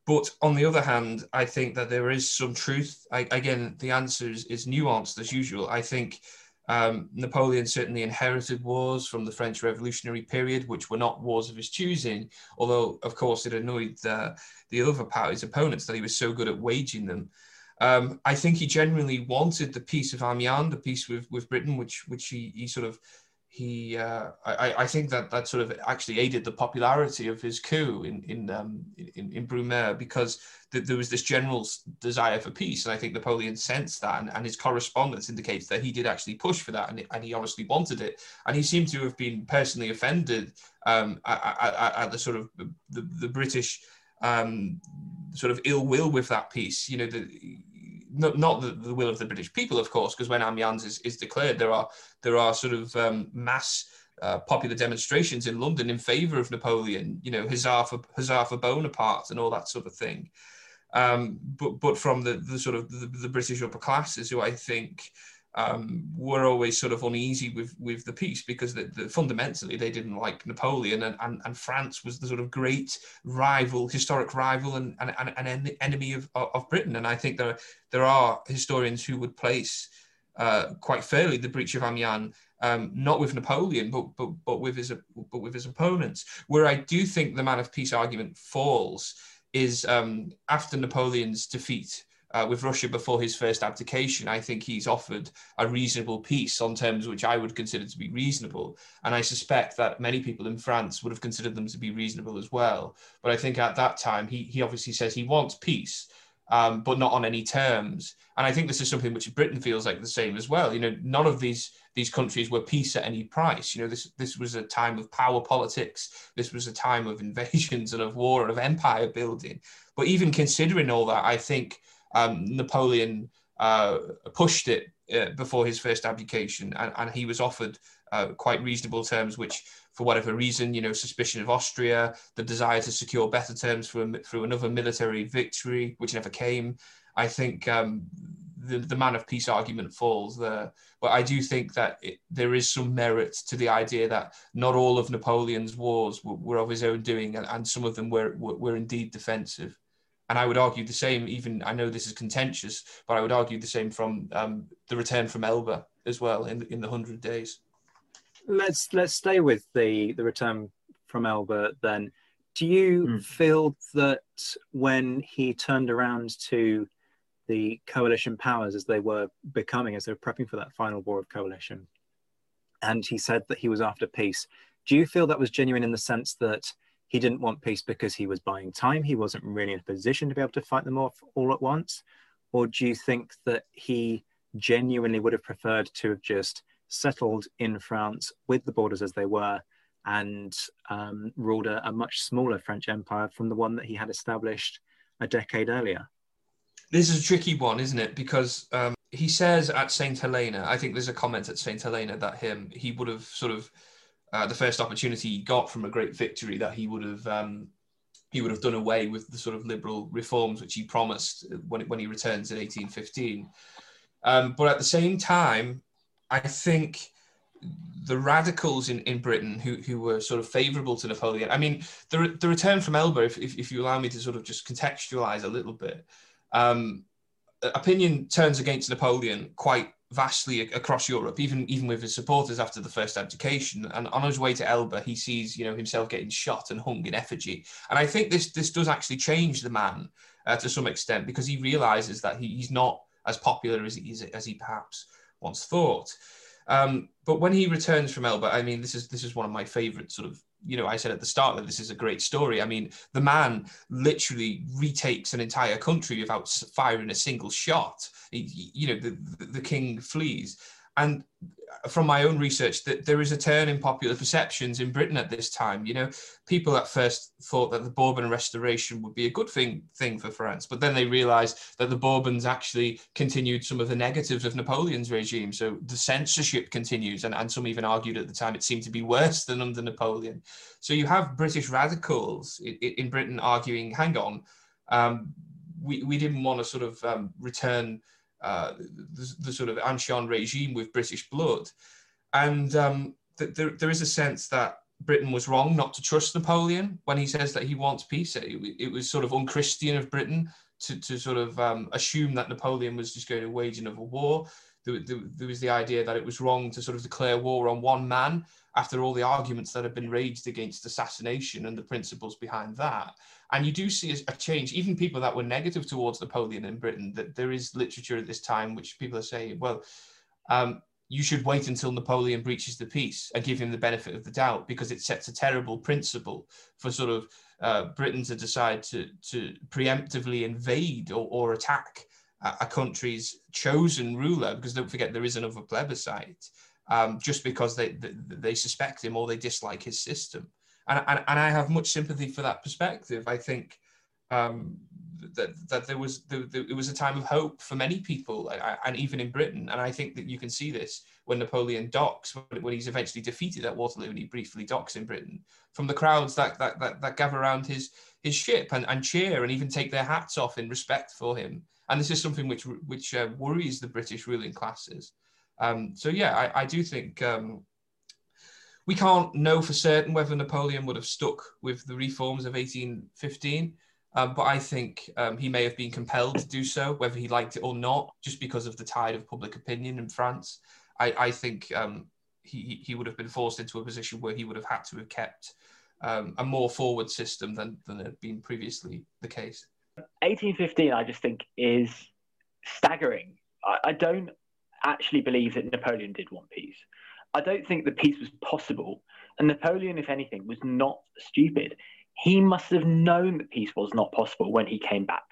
But on the other hand, I think that there is some truth. I, again, the answer is, is, nuanced as usual. I think um, Napoleon certainly inherited wars from the French Revolutionary period, which were not wars of his choosing, although, of course, it annoyed the, the other party's opponents that he was so good at waging them. Um, I think he genuinely wanted the peace of Amiens, the peace with, with Britain, which which he, he sort of he uh, I, I think that that sort of actually aided the popularity of his coup in in um, in, in Brumaire because th- there was this general desire for peace, and I think Napoleon sensed that, and, and his correspondence indicates that he did actually push for that, and, and he honestly wanted it, and he seemed to have been personally offended um, at, at, at, the sort of the, the British um, sort of ill will with that peace. You know, the, not, not the, the will of the British people, of course, because when Amiens is, is declared, there are there are sort of um, mass uh, popular demonstrations in London in favour of Napoleon. You know, Hussar for Hussar for Bonaparte and all that sort of thing. Um, but but from the, the sort of the, the British upper classes, who I think um, were always sort of uneasy with with the peace because the, the, fundamentally they didn't like Napoleon and, and, and France was the sort of great rival, historic rival and, and, and an enemy of, of Britain. And I think there there are historians who would place uh, quite fairly the breach of Amiens um, not with Napoleon, but, but but with his but with his opponents. Where I do think the man of peace argument falls is um, after Napoleon's defeat uh, with Russia before his first abdication, I think he's offered a reasonable peace on terms which I would consider to be reasonable. And I suspect that many people in France would have considered them to be reasonable as well. But I think at that time, he, he obviously says he wants peace, um, but not on any terms. And I think this is something which Britain feels like the same as well. You know, none of these these countries were peace at any price. You know, this this was a time of power politics. This was a time of invasions and of war and of empire building. But even considering all that, I think um, Napoleon uh, pushed it uh, before his first abdication, and, and he was offered uh, quite reasonable terms, which, for whatever reason, you know, suspicion of Austria, the desire to secure better terms through, through another military victory, which never came. I think um, the, the man of peace argument falls there. But I do think that it, there is some merit to the idea that not all of Napoleon's wars were, were of his own doing, and, and some of them were, were, were indeed defensive and I would argue the same. Even I know this is contentious, but I would argue the same from um, the return from Elba as well in in the hundred days. Let's let's stay with the the return from Elba then. Do you mm. feel that when he turned around to the coalition powers as they were becoming, as they were prepping for that final war of coalition, and he said that he was after peace, do you feel that was genuine in the sense that he didn't want peace because he was buying time. He wasn't really in a position to be able to fight them off all at once. Or do you think that he genuinely would have preferred to have just settled in France with the borders as they were and um, ruled a, a much smaller French empire from the one that he had established a decade earlier? This is a tricky one, isn't it? Because um, he says at Saint Helena, I think there's a comment at Saint Helena that him he would have sort of uh, the first opportunity he got from a great victory that he would have um, he would have done away with the sort of liberal reforms which he promised when, when he returns in 1815. Um, but at the same time, I think the radicals in, in Britain who, who were sort of favourable to Napoleon. I mean, the, the return from Elba, if, if, if you allow me to sort of just contextualise a little bit, um, opinion turns against Napoleon quite vastly across Europe, even even with his supporters after the first abdication. And on his way to Elba, he sees you know himself getting shot and hung in effigy. And I think this this does actually change the man uh, to some extent because he realizes that he, he's not as popular as he, as he perhaps once thought. Um, but when he returns from Elba, I mean, this is this is one of my favorite sort of you know, I said at the start that this is a great story. I mean, the man literally retakes an entire country without firing a single shot. He, you know, the, the king flees. And from my own research that there is a turn in popular perceptions in Britain at this time. You know, people at first thought that the Bourbon Restoration would be a good thing thing for France, but then they realised that the Bourbons actually continued some of the negatives of Napoleon's regime. So the censorship continues, and, and some even argued at the time it seemed to be worse than under Napoleon. So you have British radicals in, in Britain arguing, hang on, um, we, we didn't want to sort of um, return uh, the, the, sort of ancien regime with British blood. And um, th- there, there is a sense that Britain was wrong not to trust Napoleon when he says that he wants peace. It, it was sort of unchristian of Britain to, to sort of um, assume that Napoleon was just going to wage another war. There, there, was the idea that it was wrong to sort of declare war on one man after all the arguments that had been raised against assassination and the principles behind that. And you do see a change, even people that were negative towards Napoleon in Britain, that there is literature at this time which people are saying, well, um, you should wait until Napoleon breaches the peace and give him the benefit of the doubt because it sets a terrible principle for sort of uh, Britain to decide to, to preemptively invade or, or attack a, country's chosen ruler. Because don't forget, there is another plebiscite um, just because they, they, they suspect him or they dislike his system and, and, and I have much sympathy for that perspective. I think um, that that there was it was a time of hope for many people, and even in Britain. And I think that you can see this when Napoleon docks, when he's eventually defeated at Waterloo, and he briefly docks in Britain, from the crowds that that that, that gather around his his ship and, and cheer and even take their hats off in respect for him. And this is something which which uh, worries the British ruling classes. Um, so yeah, I, I do think um, we can't know for certain whether Napoleon would have stuck with the reforms of 1815. Um, but I think um, he may have been compelled to do so, whether he liked it or not, just because of the tide of public opinion in France. I, I think um, he, he would have been forced into a position where he would have had to have kept um, a more forward system than, than had been previously the case. 1815, I just think, is staggering. I, I don't actually believe that Napoleon did want peace. I don't think the peace was possible. And Napoleon, if anything, was not stupid. He must have known that peace was not possible when he came back,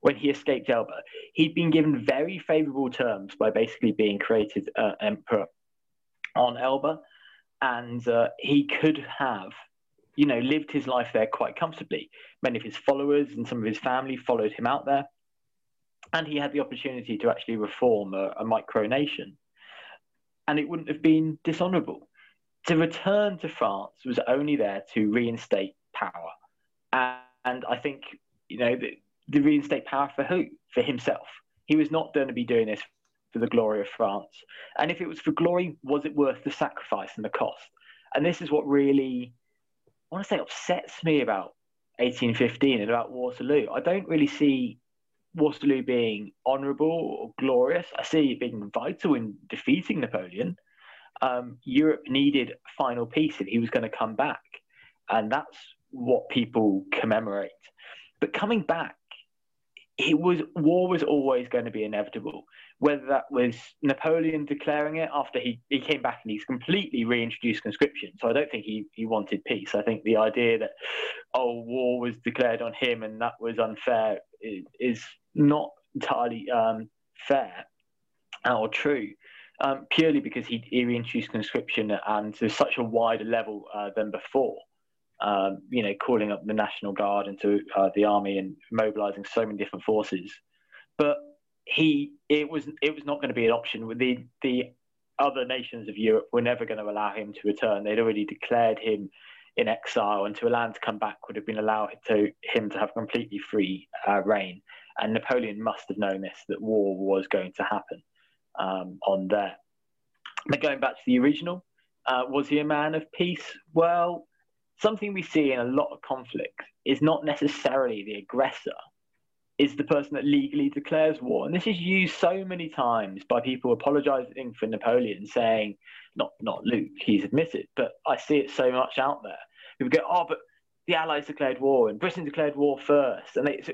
when he escaped Elba. He'd been given very favorable terms by basically being created uh, emperor on Elba. And uh, he could have, you know, lived his life there quite comfortably. Many of his followers and some of his family followed him out there. And he had the opportunity to actually reform a, a micronation and it wouldn't have been dishonourable. To return to France was only there to reinstate power. And, and I think, you know, the, the reinstate power for who? For himself. He was not going to be doing this for the glory of France. And if it was for glory, was it worth the sacrifice and the cost? And this is what really, want to say, upsets me about 1815 and about Waterloo. I don't really see Waterloo being honourable or glorious. I see it being vital in defeating Napoleon. Um, Europe needed final peace if he was going to come back, and that's what people commemorate. But coming back, it was war was always going to be inevitable. Whether that was Napoleon declaring it after he, he came back and he's completely reintroduced conscription. So I don't think he, he wanted peace. I think the idea that oh war was declared on him and that was unfair is, not entirely um, fair or true. Um, purely because he, he, reintroduced conscription and to such a wider level uh, than before. Um, you know, calling up the National Guard into uh, the army and mobilizing so many different forces. But he, it was, it was not going to be an option. The the other nations of Europe were never going to allow him to return. They'd already declared him in exile, and to allow him to come back would have been allowed to him to have completely free uh, reign. And Napoleon must have known this that war was going to happen um, on there. But going back to the original, uh, was he a man of peace? Well, something we see in a lot of conflicts is not necessarily the aggressor is the person that legally declares war. And this is used so many times by people apologizing for Napoleon, saying, not not Luke, he's admitted, but I see it so much out there. People go, oh, but the Allies declared war and Britain declared war first. And it's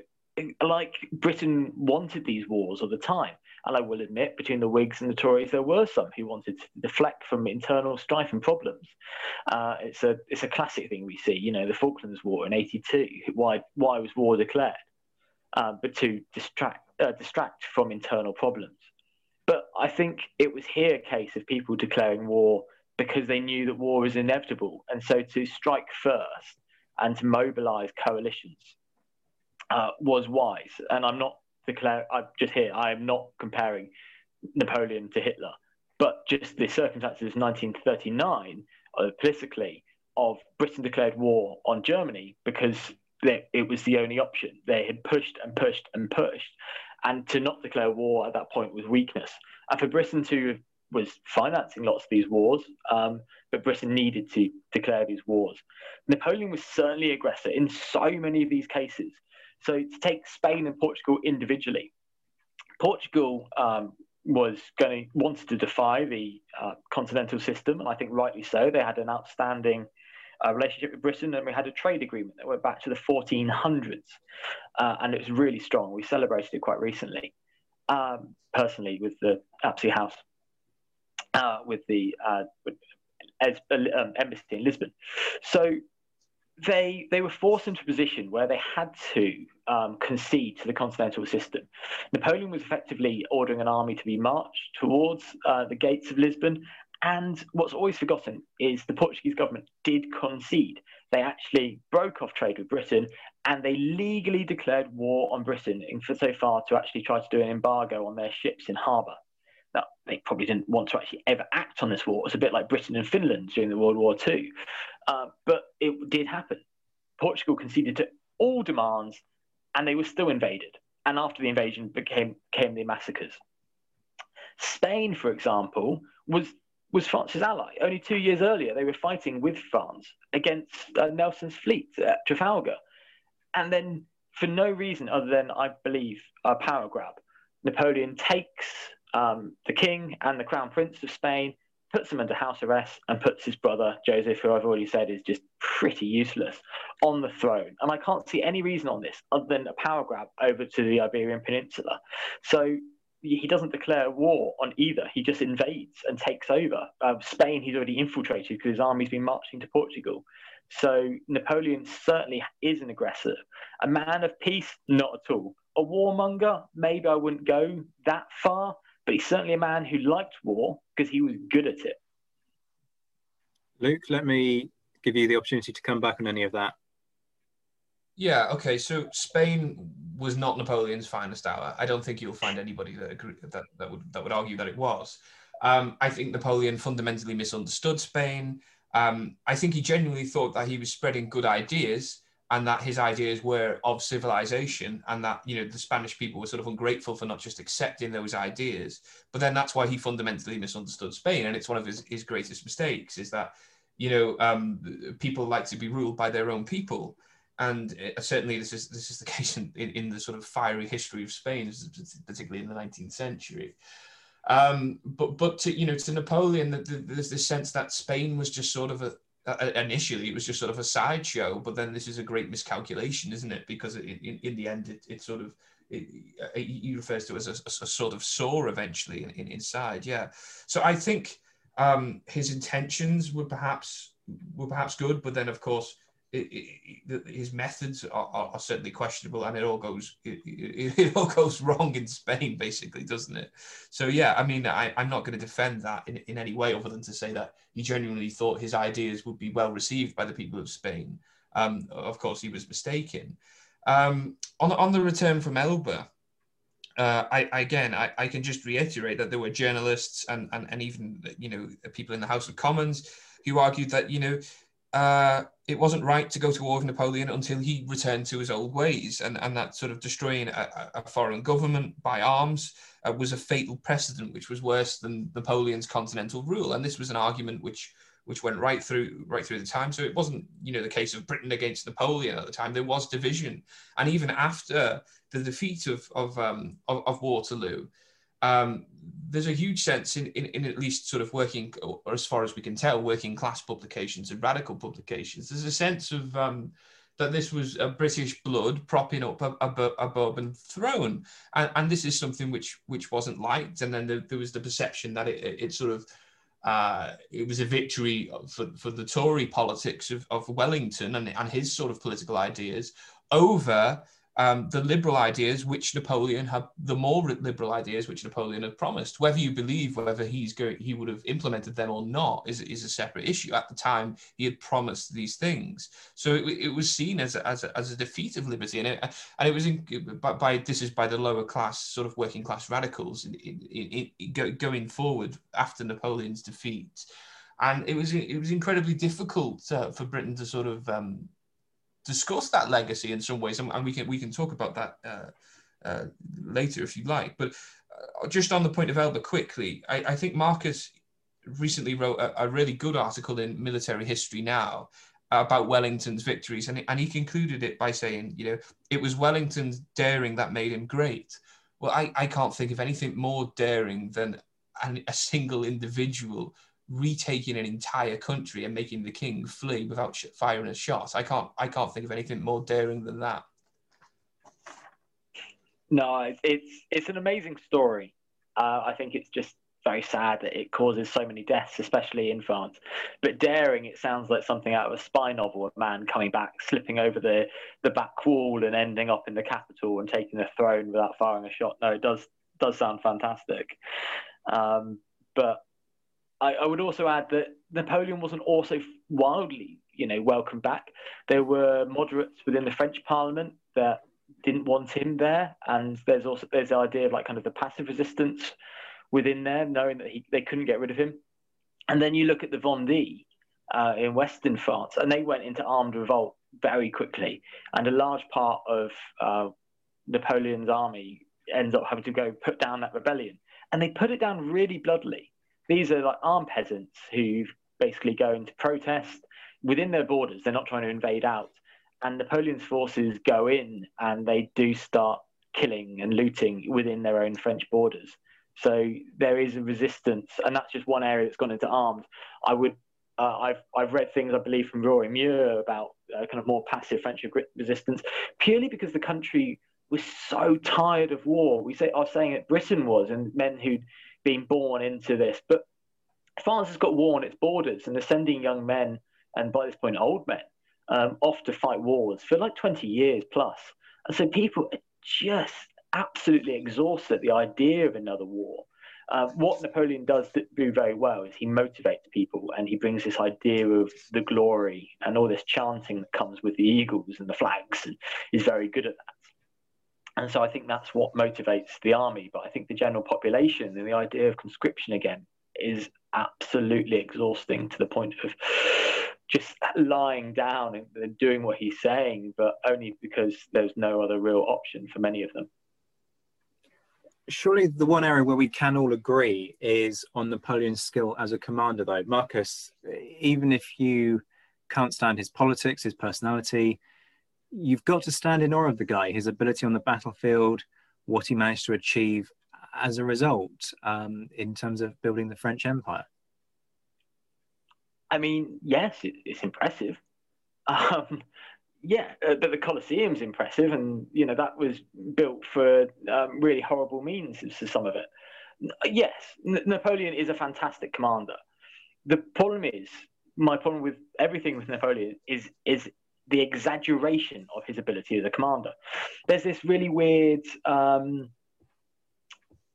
like Britain wanted these wars all the time. And I will admit, between the Whigs and the Tories, there were some who wanted to deflect from internal strife and problems. Uh, it's a it's a classic thing we see. You know, the Falklands War in '82. Why why was war declared? Uh, but to distract uh, distract from internal problems. But I think it was here a case of people declaring war because they knew that war was inevitable, and so to strike first and to mobilize coalitions uh, was wise. And I'm not declaring, I'm just here, I am not comparing Napoleon to Hitler, but just the circumstances of 1939 uh, politically of Britain declared war on Germany because they, it was the only option. They had pushed and pushed and pushed. And to not declare war at that point was weakness. And for Britain to was financing lots of these wars, um, but Britain needed to declare these wars. Napoleon was certainly aggressor in so many of these cases. So to take Spain and Portugal individually, Portugal um, was going wanted to defy the uh, continental system, and I think rightly so. They had an outstanding uh, relationship with Britain, and we had a trade agreement that went back to the 1400s, uh, and it was really strong. We celebrated it quite recently, um, personally, with the Apsley House, uh, with the uh, with, um, embassy in Lisbon. So they they were forced into a position where they had to um, concede to the continental system. Napoleon was effectively ordering an army to be marched towards uh, the gates of Lisbon. And what's always forgotten is the Portuguese government did concede. They actually broke off trade with Britain and they legally declared war on Britain in so far to actually try to do an embargo on their ships in harbour. Now, they probably didn't want to actually ever act on this war. It was a bit like Britain and Finland during the World War II. Uh, but it did happen. Portugal conceded to all demands and they were still invaded. And after the invasion became came the massacres. Spain, for example, was was France's ally. Only two years earlier, they were fighting with France against uh, Nelson's fleet at Trafalgar. And then, for no reason other than, I believe, a power grab, Napoleon takes um, the king and the crown prince of Spain, puts them under house arrest, and puts his brother, Joseph, who I've already said is just pretty useless, on the throne. And I can't see any reason on this other than a power grab over to the Iberian Peninsula. So he doesn't declare war on either. He just invades and takes over. Uh, Spain, he's already infiltrated because his army's been marching to Portugal. So Napoleon certainly is an aggressor. A man of peace, not at all. A warmonger, maybe I wouldn't go that far, but he's certainly a man who liked war because he was good at it. Luke, let me give you the opportunity to come back on any of that. Yeah, okay. So Spain was not Napoleon's finest hour. I don't think you'll find anybody that agree, that, that would that would argue that it was. Um, I think Napoleon fundamentally misunderstood Spain. Um, I think he genuinely thought that he was spreading good ideas, and that his ideas were of civilization and that you know the spanish people were sort of ungrateful for not just accepting those ideas but then that's why he fundamentally misunderstood spain and it's one of his, his greatest mistakes is that you know um, people like to be ruled by their own people and it, certainly this is this is the case in, in, in, the sort of fiery history of spain particularly in the 19th century um, but but to you know to napoleon there's this sense that spain was just sort of a, uh, initially it was just sort of a sideshow, but then this is a great miscalculation, isn't it? Because in, in the end, it, it sort of it, it, he refers to it as a, a, sort of sore eventually in, in, inside. Yeah. So I think um, his intentions were perhaps were perhaps good, but then of course it, it, his methods are, are, certainly questionable, and it all goes it, it, all goes wrong in Spain, basically, doesn't it? So yeah, I mean, I, am not going to defend that in, in any way, other than to say that he genuinely thought his ideas would be well received by the people of Spain. Um, of course, he was mistaken. Um, on on the return from Elba, uh, I, again, I, I can just reiterate that there were journalists and, and, and even you know people in the House of Commons who argued that you know uh, it wasn't right to go to war with Napoleon until he returned to his old ways, and, and that sort of destroying a, a foreign government by arms uh, was a fatal precedent, which was worse than Napoleon's continental rule. And this was an argument which which went right through right through the time. So it wasn't you know the case of Britain against Napoleon at the time. There was division, and even after the defeat of of um, of, of Waterloo. Um, there's a huge sense in, in, in, at least sort of working, or as far as we can tell, working class publications and radical publications. There's a sense of um, that this was a British blood propping up a, a, a Bourbon throne, and, and, this is something which which wasn't liked. And then there, there was the perception that it, it, it sort of uh, it was a victory for, for the Tory politics of, of Wellington and, and his sort of political ideas over um, the liberal ideas which Napoleon had, the more liberal ideas which Napoleon had promised. Whether you believe whether he's going, he would have implemented them or not is, is a separate issue. At the time, he had promised these things, so it, it was seen as a, as, a, as a defeat of liberty, and it, and it was in, by, by, this is by the lower class, sort of working class radicals in, in, go, going forward after Napoleon's defeat. And it was it was incredibly difficult uh, for Britain to sort of um, discuss that legacy in some ways, and, and we can we can talk about that uh, uh, later if you like. But uh, just on the point of Elba quickly, I, I think Marcus recently wrote a, a, really good article in Military History Now about Wellington's victories, and, and he concluded it by saying, you know, it was Wellington's daring that made him great. Well, I, I can't think of anything more daring than an, a single individual retaking an entire country and making the king flee without firing a shot. I can't I can't think of anything more daring than that. No, it's it's an amazing story. Uh, I think it's just very sad that it causes so many deaths, especially in France. But daring, it sounds like something out of a spy novel: a man coming back, slipping over the the back wall, and ending up in the capital and taking the throne without firing a shot. No, it does does sound fantastic. Um, but I, I, would also add that Napoleon wasn't also wildly, you know, welcome back. There were moderates within the French Parliament that didn't want him there, and there's also there's the idea of like kind of the passive resistance within there, knowing that he, they couldn't get rid of him. And then you look at the Vendée uh, in Western France, and they went into armed revolt very quickly, and a large part of uh, Napoleon's army ends up having to go put down that rebellion, and they put it down really bloodily these are like armed peasants who basically go into protest within their borders. They're not trying to invade out. And Napoleon's forces go in and they do start killing and looting within their own French borders. So there is a resistance, and that's just one area that's gone into arms. I would, uh, I've I've read things I believe from Rory Muir about uh, kind of more passive French resistance, purely because the country was so tired of war. We say I was saying that Britain was, and men who'd been born into this. But France has got war on its borders, and they're sending young men, and by this point, old men, um, off to fight wars for like 20 years plus. And so people are just absolutely exhausted at the idea of another war. Uh, what Napoleon does do very well is he motivates people and he brings this idea of the glory and all this chanting that comes with the eagles and the flags and he's very good at that. And so I think that's what motivates the army. But I think the general population and the idea of conscription again is absolutely exhausting to the point of just lying down and doing what he's saying, but only because there's no other real option for many of them. Surely the one area where we can all agree is on Napoleon's skill as a commander, though. Marcus, even if you can't stand his politics, his personality, you've got to stand in awe of the guy, his ability on the battlefield, what he managed to achieve as a result um, in terms of building the French Empire. I mean, yes, it, it's impressive. Um, yeah, uh, but the Colosseum's impressive, and you know that was built for um, really horrible means. To some of it, yes, N- Napoleon is a fantastic commander. The problem is, my problem with everything with Napoleon is is the exaggeration of his ability as a commander. There's this really weird um,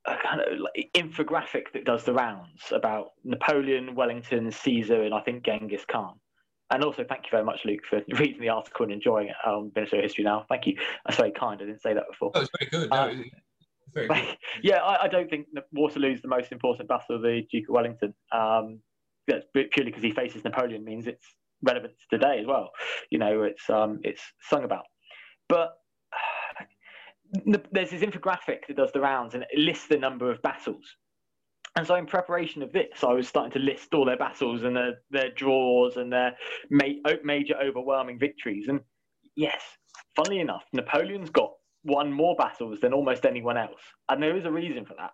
kind of like infographic that does the rounds about Napoleon, Wellington, Caesar, and I think Genghis Khan. And also, thank you very much, Luke, for reading the article and enjoying it on Ministry of History Now. Thank you. That's very kind. I didn't say that before. That was very good. Uh, yeah, I, I, don't think Waterloo is the most important battle of the Duke of Wellington. Um, that's purely because he faces Napoleon means it's relevant to today as well. You know, it's um, it's sung about. But there's this infographic that does the rounds and it lists the number of battles. And so, in preparation of this, I was starting to list all their battles and their, their draws and their ma- major overwhelming victories. And yes, funnily enough, Napoleon's got won more battles than almost anyone else. And there is a reason for that.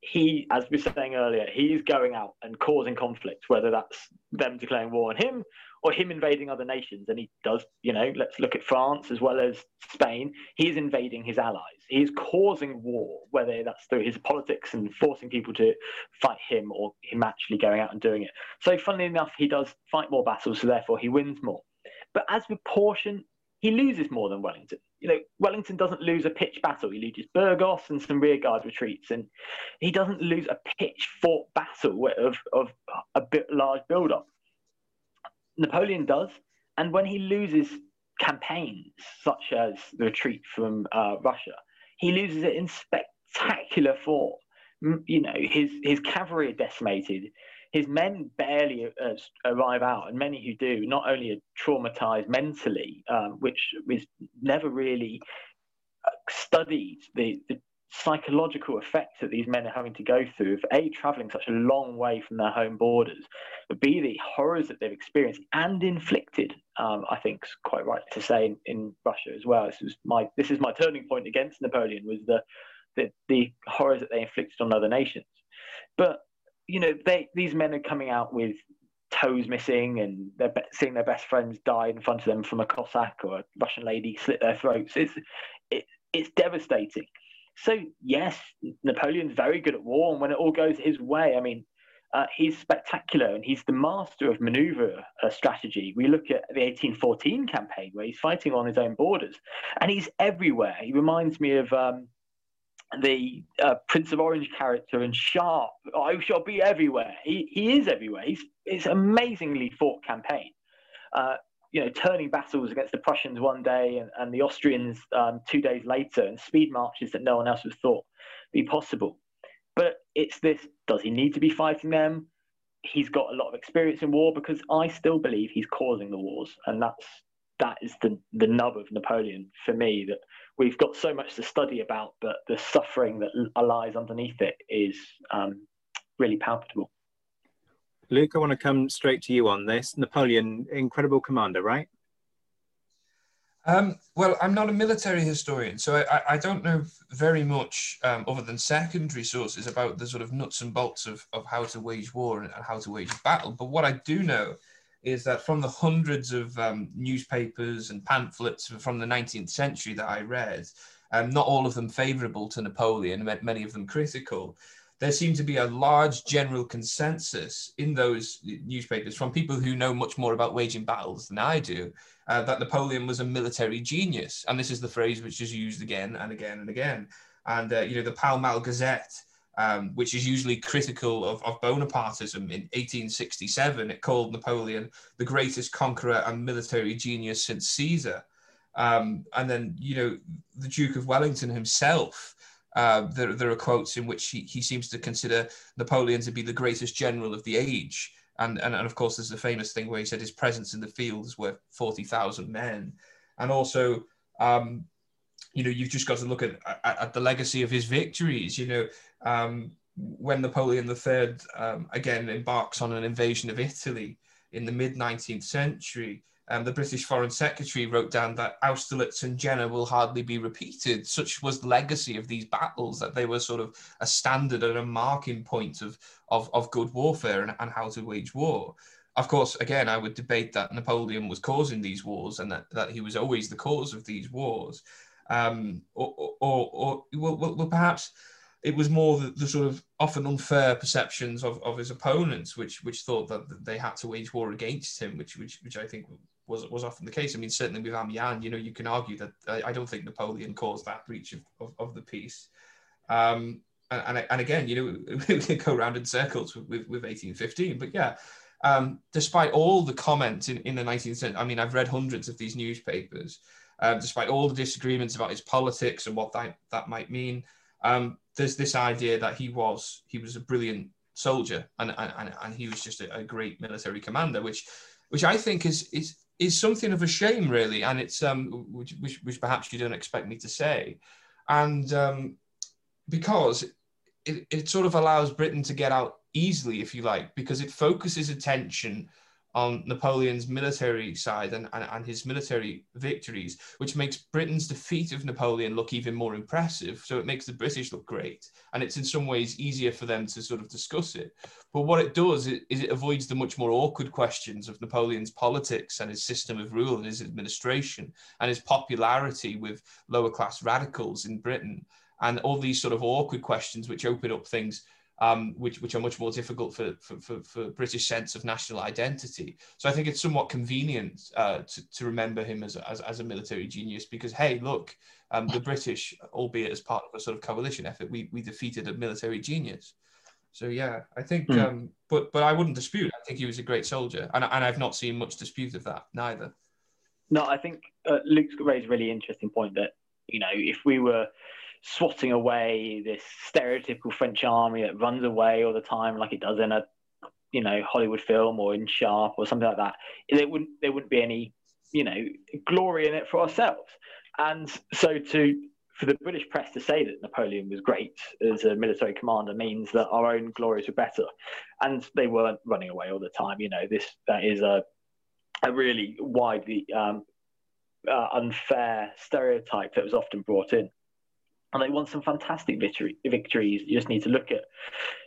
He, as we were saying earlier, he's going out and causing conflict, whether that's them declaring war on him or him invading other nations. And he does, you know, let's look at France as well as Spain. He's invading his allies. He's causing war, whether that's through his politics and forcing people to fight him or him actually going out and doing it. So, funnily enough, he does fight more battles, so therefore he wins more. But as proportion, he loses more than Wellington. You know, Wellington doesn't lose a pitched battle. He loses Burgos and some rearguard retreats, and he doesn't lose a pitch fought battle of, of a bit large build up. Napoleon does, and when he loses campaigns such as the retreat from uh, Russia, he loses it in spectacular form. You know, his his cavalry are decimated, his men barely uh, arrive out, and many who do not only are traumatized mentally, um, which is never really uh, studied the, the psychological effects that these men are having to go through of a traveling such a long way from their home borders but b the horrors that they've experienced and inflicted um, i think is quite right to say in, in, russia as well. This is my this is my turning point against napoleon was the, the the horrors that they inflicted on other nations. But you know they these men are coming out with toes missing and they're seeing their best friends die in front of them from a cossack or a russian lady slit their throats. It's it, it's devastating so yes, Napoleon's very good at war, and when it all goes his way, I mean, uh, he's spectacular and he's the master of maneuver uh, strategy. We look at the 1814 campaign where he's fighting on his own borders, and he's everywhere. He reminds me of um, the uh, Prince of Orange character in Sharpe. I shall be everywhere. He he is everywhere. He's it's amazingly fought campaign. You know, turning battles against the Prussians one day and, and the Austrians um, two days later, and speed marches that no one else would thought be possible. But it's this: does he need to be fighting them? He's got a lot of experience in war because I still believe he's causing the wars, and that's that is the the nub of Napoleon for me. That we've got so much to study about, but the suffering that lies underneath it is um, really palpable. Luke, I want to come straight to you on this. Napoleon, incredible commander, right? Um, well, I'm not a military historian, so I, I don't know very much um, other than secondary sources about the sort of nuts and bolts of, of how to wage war and, how to wage battle. But what I do know is that from the hundreds of um, newspapers and pamphlets from the 19th century that I read, um, not all of them favorable to Napoleon, many of them critical, there seemed to be a large general consensus in those newspapers from people who know much more about waging battles than I do uh, that Napoleon was a military genius. And this is the phrase which is used again and again and again. And, uh, you know, the Pall Mall Gazette, um, which is usually critical of, of Bonapartism in 1867, it called Napoleon the greatest conqueror and military genius since Caesar. Um, and then, you know, the Duke of Wellington himself uh, there, there are quotes in which he, he seems to consider Napoleon to be the greatest general of the age. And, and, and of course, there's the famous thing where he said his presence in the field is worth 40,000 men. And also, um, you know, you've just got to look at, at, at the legacy of his victories. You know, um, when Napoleon III um, again embarks on an invasion of Italy in the mid 19th century, um, the British Foreign Secretary wrote down that Austerlitz and Jena will hardly be repeated. Such was the legacy of these battles that they were sort of a standard and a marking point of, of, of good warfare and, and how to wage war. Of course, again, I would debate that Napoleon was causing these wars and that, that he was always the cause of these wars. Um, or, or, or, or well, perhaps it was more the, the, sort of often unfair perceptions of, of his opponents, which which thought that they had to wage war against him, which which which I think was was often the case. I mean, certainly with Amiens, you know, you can argue that I, I don't think Napoleon caused that breach of, of, of the peace. Um, and, and, again, you know, we can go around in circles with, with, with 1815. But yeah, um, despite all the comments in, in the 19th century, I mean, I've read hundreds of these newspapers, um, despite all the disagreements about his politics and what that, that might mean, um, there's this idea that he was he was a brilliant soldier and and, and he was just a, a great military commander, which which I think is is is something of a shame, really, and it's um which which, which perhaps you don't expect me to say, and um, because it, it sort of allows Britain to get out easily, if you like, because it focuses attention on Napoleon's military side and, and, and, his military victories, which makes Britain's defeat of Napoleon look even more impressive. So it makes the British look great. And it's in some ways easier for them to sort of discuss it. But what it does is it avoids the much more awkward questions of Napoleon's politics and his system of rule and his administration and his popularity with lower class radicals in Britain and all these sort of awkward questions which open up things um, which, which are much more difficult for, for, for, for, British sense of national identity. So I think it's somewhat convenient uh, to, to remember him as, as, as a military genius because, hey, look, um, the British, albeit as part of a sort of coalition effort, we, we defeated a military genius. So yeah, I think, mm. um, but but I wouldn't dispute. I think he was a great soldier, and and I've not seen much dispute of that neither. No, I think uh, Luke's raised a really interesting point that you know if we were swatting away this stereotypical French army that runs away all the time, like it does in a you know Hollywood film or in Sharpe or something like that. There wouldn't there wouldn't be any you know glory in it for ourselves. And so to for the British press to say that Napoleon was great as a military commander means that our own glories were better, and they weren't running away all the time. You know, this that is a a really widely um, uh, unfair stereotype that was often brought in and they won some fantastic victory, victories. You just need to look at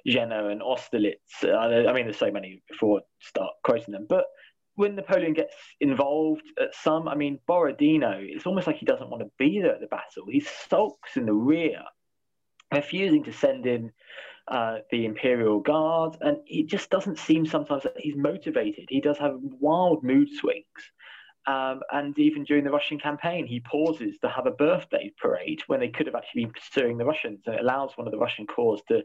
Jena and Austerlitz. I mean, there's so many before start quoting them. But when Napoleon gets involved at some, I mean, Borodino, it's almost like he doesn't want to be there at the battle. He sulks in the rear, refusing to send in uh, the Imperial Guard. And it just doesn't seem sometimes that he's motivated. He does have wild mood swings. Um, and even during the Russian campaign, he pauses to have a birthday parade when they could have actually been pursuing the Russians. And it allows one of the Russian corps to,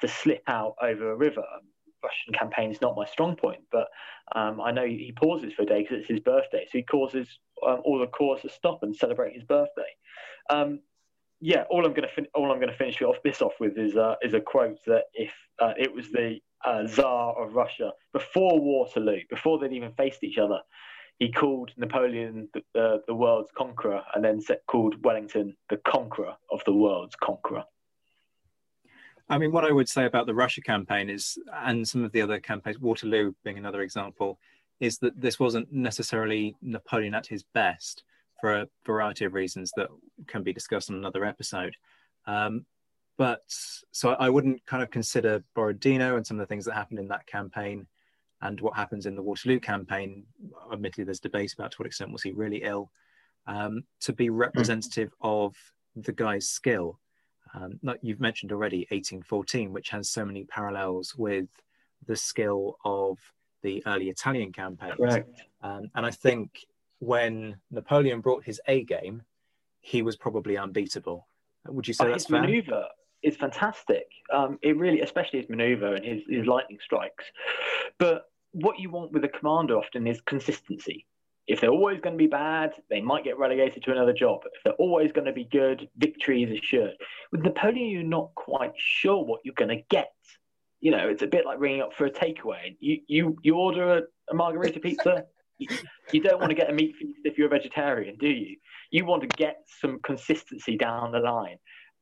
to slip out over a river. Russian campaign is not my strong point, but um, I know he pauses for a day because it's his birthday. So he causes um, all the corps to stop and celebrate his birthday. Um, yeah, all I'm going to fin- all I'm going to finish off this off with is uh, is a quote that if uh, it was the uh, Tsar of Russia before Waterloo, before they'd even faced each other, he called Napoleon the, the world's conqueror and then set, called Wellington the conqueror of the world's conqueror. I mean, what I would say about the Russia campaign is, and some of the other campaigns, Waterloo being another example, is that this wasn't necessarily Napoleon at his best for a variety of reasons that can be discussed in another episode. Um, but so I wouldn't kind of consider Borodino and some of the things that happened in that campaign and what happens in the Waterloo campaign, admittedly, there's debate about to what extent was he really ill, um, to be representative mm. of the guy's skill. Um, like you've mentioned already, 1814, which has so many parallels with the skill of the early Italian campaigns. Correct. Um, and I think when Napoleon brought his A game, he was probably unbeatable. Would you say that's his fair? maneuver is fantastic. Um, it really, especially his maneuver and his, his lightning strikes. But what you want with a commander often is consistency. If they're always going to be bad, they might get relegated to another job. If they're always going to be good, victory is assured. With Napoleon, you're not quite sure what you're going to get. You know, it's a bit like ringing up for a takeaway. You you you order a, a margarita pizza. you, you don't want to get a meat feast if you're a vegetarian, do you? You want to get some consistency down the line.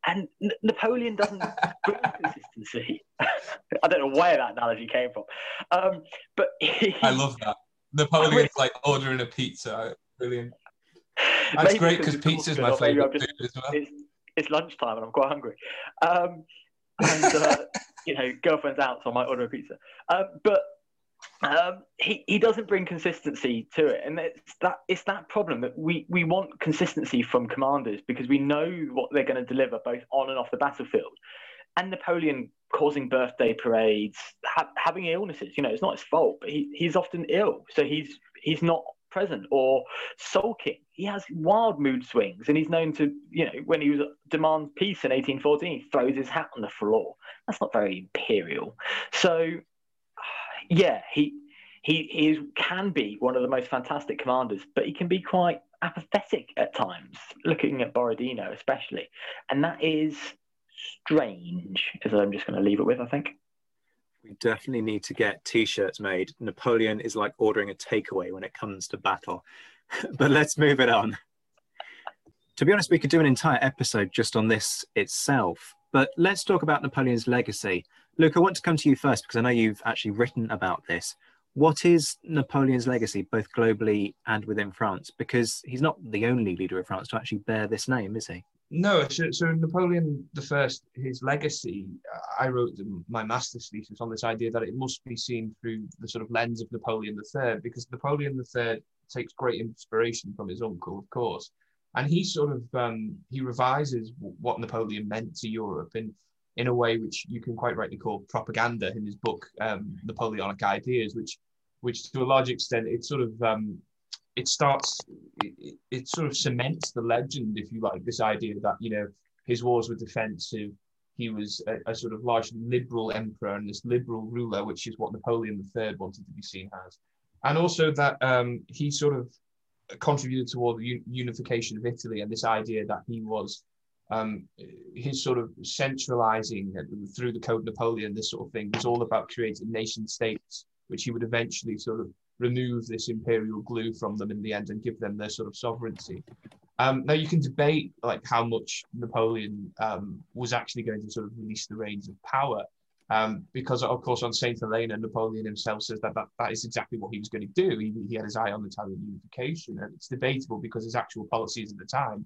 And N- Napoleon doesn't bring consistency. I don't know where that analogy came from, um, but he, I love that. Napoleon's like ordering a pizza. Brilliant. That's great because pizza is my favorite food as well. It's, it's, lunchtime and I'm quite hungry. Um, and uh, you know, girlfriend's out, so I might order a pizza. Um, but um, he, he doesn't bring consistency to it, and it's that it's that problem that we we want consistency from commanders because we know what they're going to deliver both on and off the battlefield. And Napoleon causing birthday parades, ha- having illnesses, you know, it's not his fault, but he, he's often ill, so he's he's not present or sulking. He has wild mood swings, and he's known to, you know, when he was demands peace in 1814, he throws his hat on the floor. That's not very imperial. So yeah, he he, he is, can be one of the most fantastic commanders, but he can be quite apathetic at times, looking at Borodino especially. And that is strange, as I'm just going to leave it with, I think. We definitely need to get t shirts made. Napoleon is like ordering a takeaway when it comes to battle. but let's move it on. To be honest, we could do an entire episode just on this itself. But let's talk about Napoleon's legacy. Luke, I want to come to you first because I know you've actually written about this. What is Napoleon's legacy, both globally and within France? Because he's not the only leader of France to actually bear this name, is he? No, so, so Napoleon the First, his legacy. I wrote my master's thesis on this idea that it must be seen through the sort of lens of Napoleon the Third, because Napoleon the Third takes great inspiration from his uncle, of course, and he sort of um, he revises what Napoleon meant to Europe in in a way which you can quite rightly call propaganda in his book um, Napoleonic Ideas, which which to a large extent it sort of um, it starts it, it, sort of cements the legend, if you like, this idea that you know his wars were defensive. He was a, a sort of large liberal emperor and this liberal ruler, which is what Napoleon III wanted to be seen as, and also that um, he sort of contributed toward the unification of Italy and this idea that he was um, his sort of centralizing through the Code Napoleon, this sort of thing, was all about creating nation states, which he would eventually sort of remove this imperial glue from them in the end and give them their sort of sovereignty. Um, now you can debate like how much Napoleon um, was actually going to sort of release the reins of power, um, because of course on Saint Helena, Napoleon himself says that, that that is exactly what he was going to do. He, he had his eye on Italian unification, and it's debatable because his actual policies at the time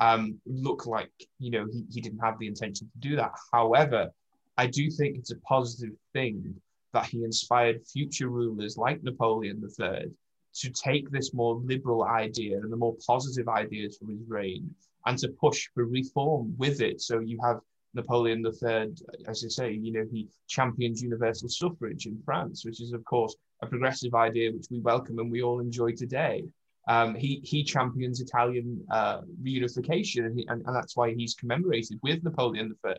um, look like you know he, he didn't have the intention to do that. However, I do think it's a positive thing that he inspired future rulers like Napoleon III to take this more liberal idea and the more positive ideas from his reign and to push for reform with it. So you have Napoleon III, as I say, you know, he championed universal suffrage in France, which is, of course, a progressive idea which we welcome and we all enjoy today. Um, he, he champions Italian uh, reunification, and, he, and, and, that's why he's commemorated with Napoleon I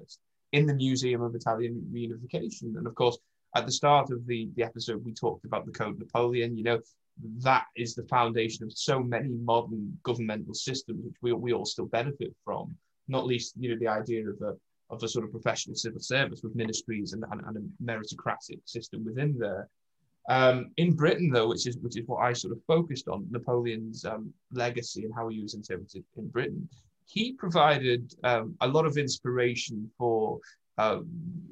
in the Museum of Italian Reunification. And of course, at the start of the, the episode, we talked about the Code Napoleon. You know, that is the foundation of so many modern governmental systems, which we, we all still benefit from. Not least, you know, the idea of a of a sort of professional civil service with ministries and, and, and a meritocratic system within there. Um, in Britain, though, which is which is what I sort of focused on, Napoleon's um, legacy and how he was interpreted in Britain, he provided um, a lot of inspiration for, uh,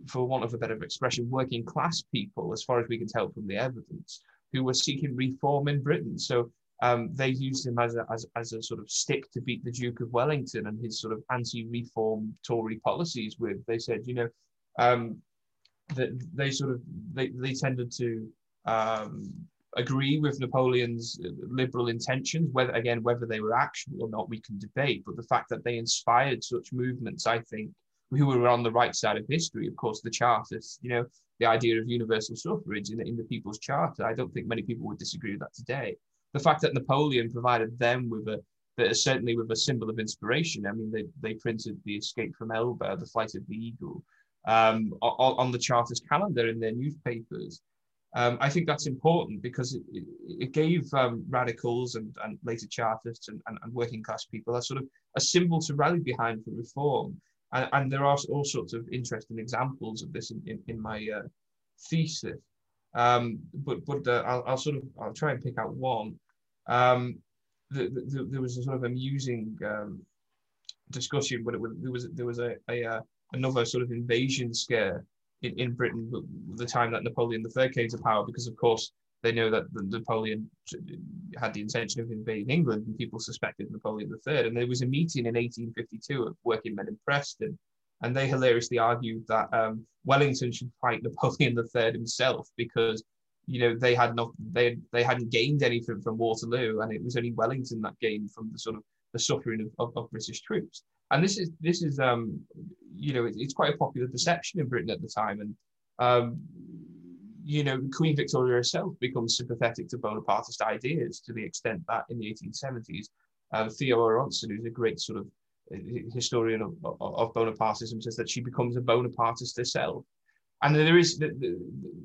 for want of a better expression, working class people, as far as we can tell from the evidence, who were seeking reform in Britain. So um, they used him as a, as, as a sort of stick to beat the Duke of Wellington and his sort of anti-reform Tory policies with. They said, you know, um, that they sort of they, they tended to um, agree with Napoleon's liberal intentions. Whether again whether they were actual or not, we can debate. But the fact that they inspired such movements, I think, who were on the right side of history, of course, the Chartists, you know, the idea of universal suffrage in, in the People's Charter. I don't think many people would disagree with that today. The fact that Napoleon provided them with a certainly with a symbol of inspiration. I mean, they, they printed the Escape from Elba, the Flight of the Eagle, um, on, on, the Chartist calendar in their newspapers. Um, I think that's important because it, it gave um, radicals and, and later Chartists and, and, and, working class people a sort of a symbol to rally behind for reform. And, and there are all sorts of interesting examples of this in, in, in my uh, thesis. Um, but but uh, I'll, I'll, sort of I'll try and pick out one. Um, the, the, there was a sort of amusing um, discussion when it there was there was a, a uh, another sort of invasion scare in, in Britain the time that Napoleon III came to power, because of course they know that Napoleon had the intention of invading England, and people suspected Napoleon III. And there was a meeting in 1852 of working men in Preston, and they hilariously argued that um, Wellington should fight Napoleon III himself because you know they had not they they hadn't gained anything from Waterloo, and it was only Wellington that gained from the sort of the suffering of, of, of British troops. And this is this is um, you know it, it's quite a popular perception in Britain at the time, and um, you know Queen Victoria herself becomes sympathetic to Bonapartist ideas to the extent that in the 1870s, uh, Theo Aronson, who's a great sort of uh, historian of, of, Bonapartism, says that she becomes a Bonapartist herself and there is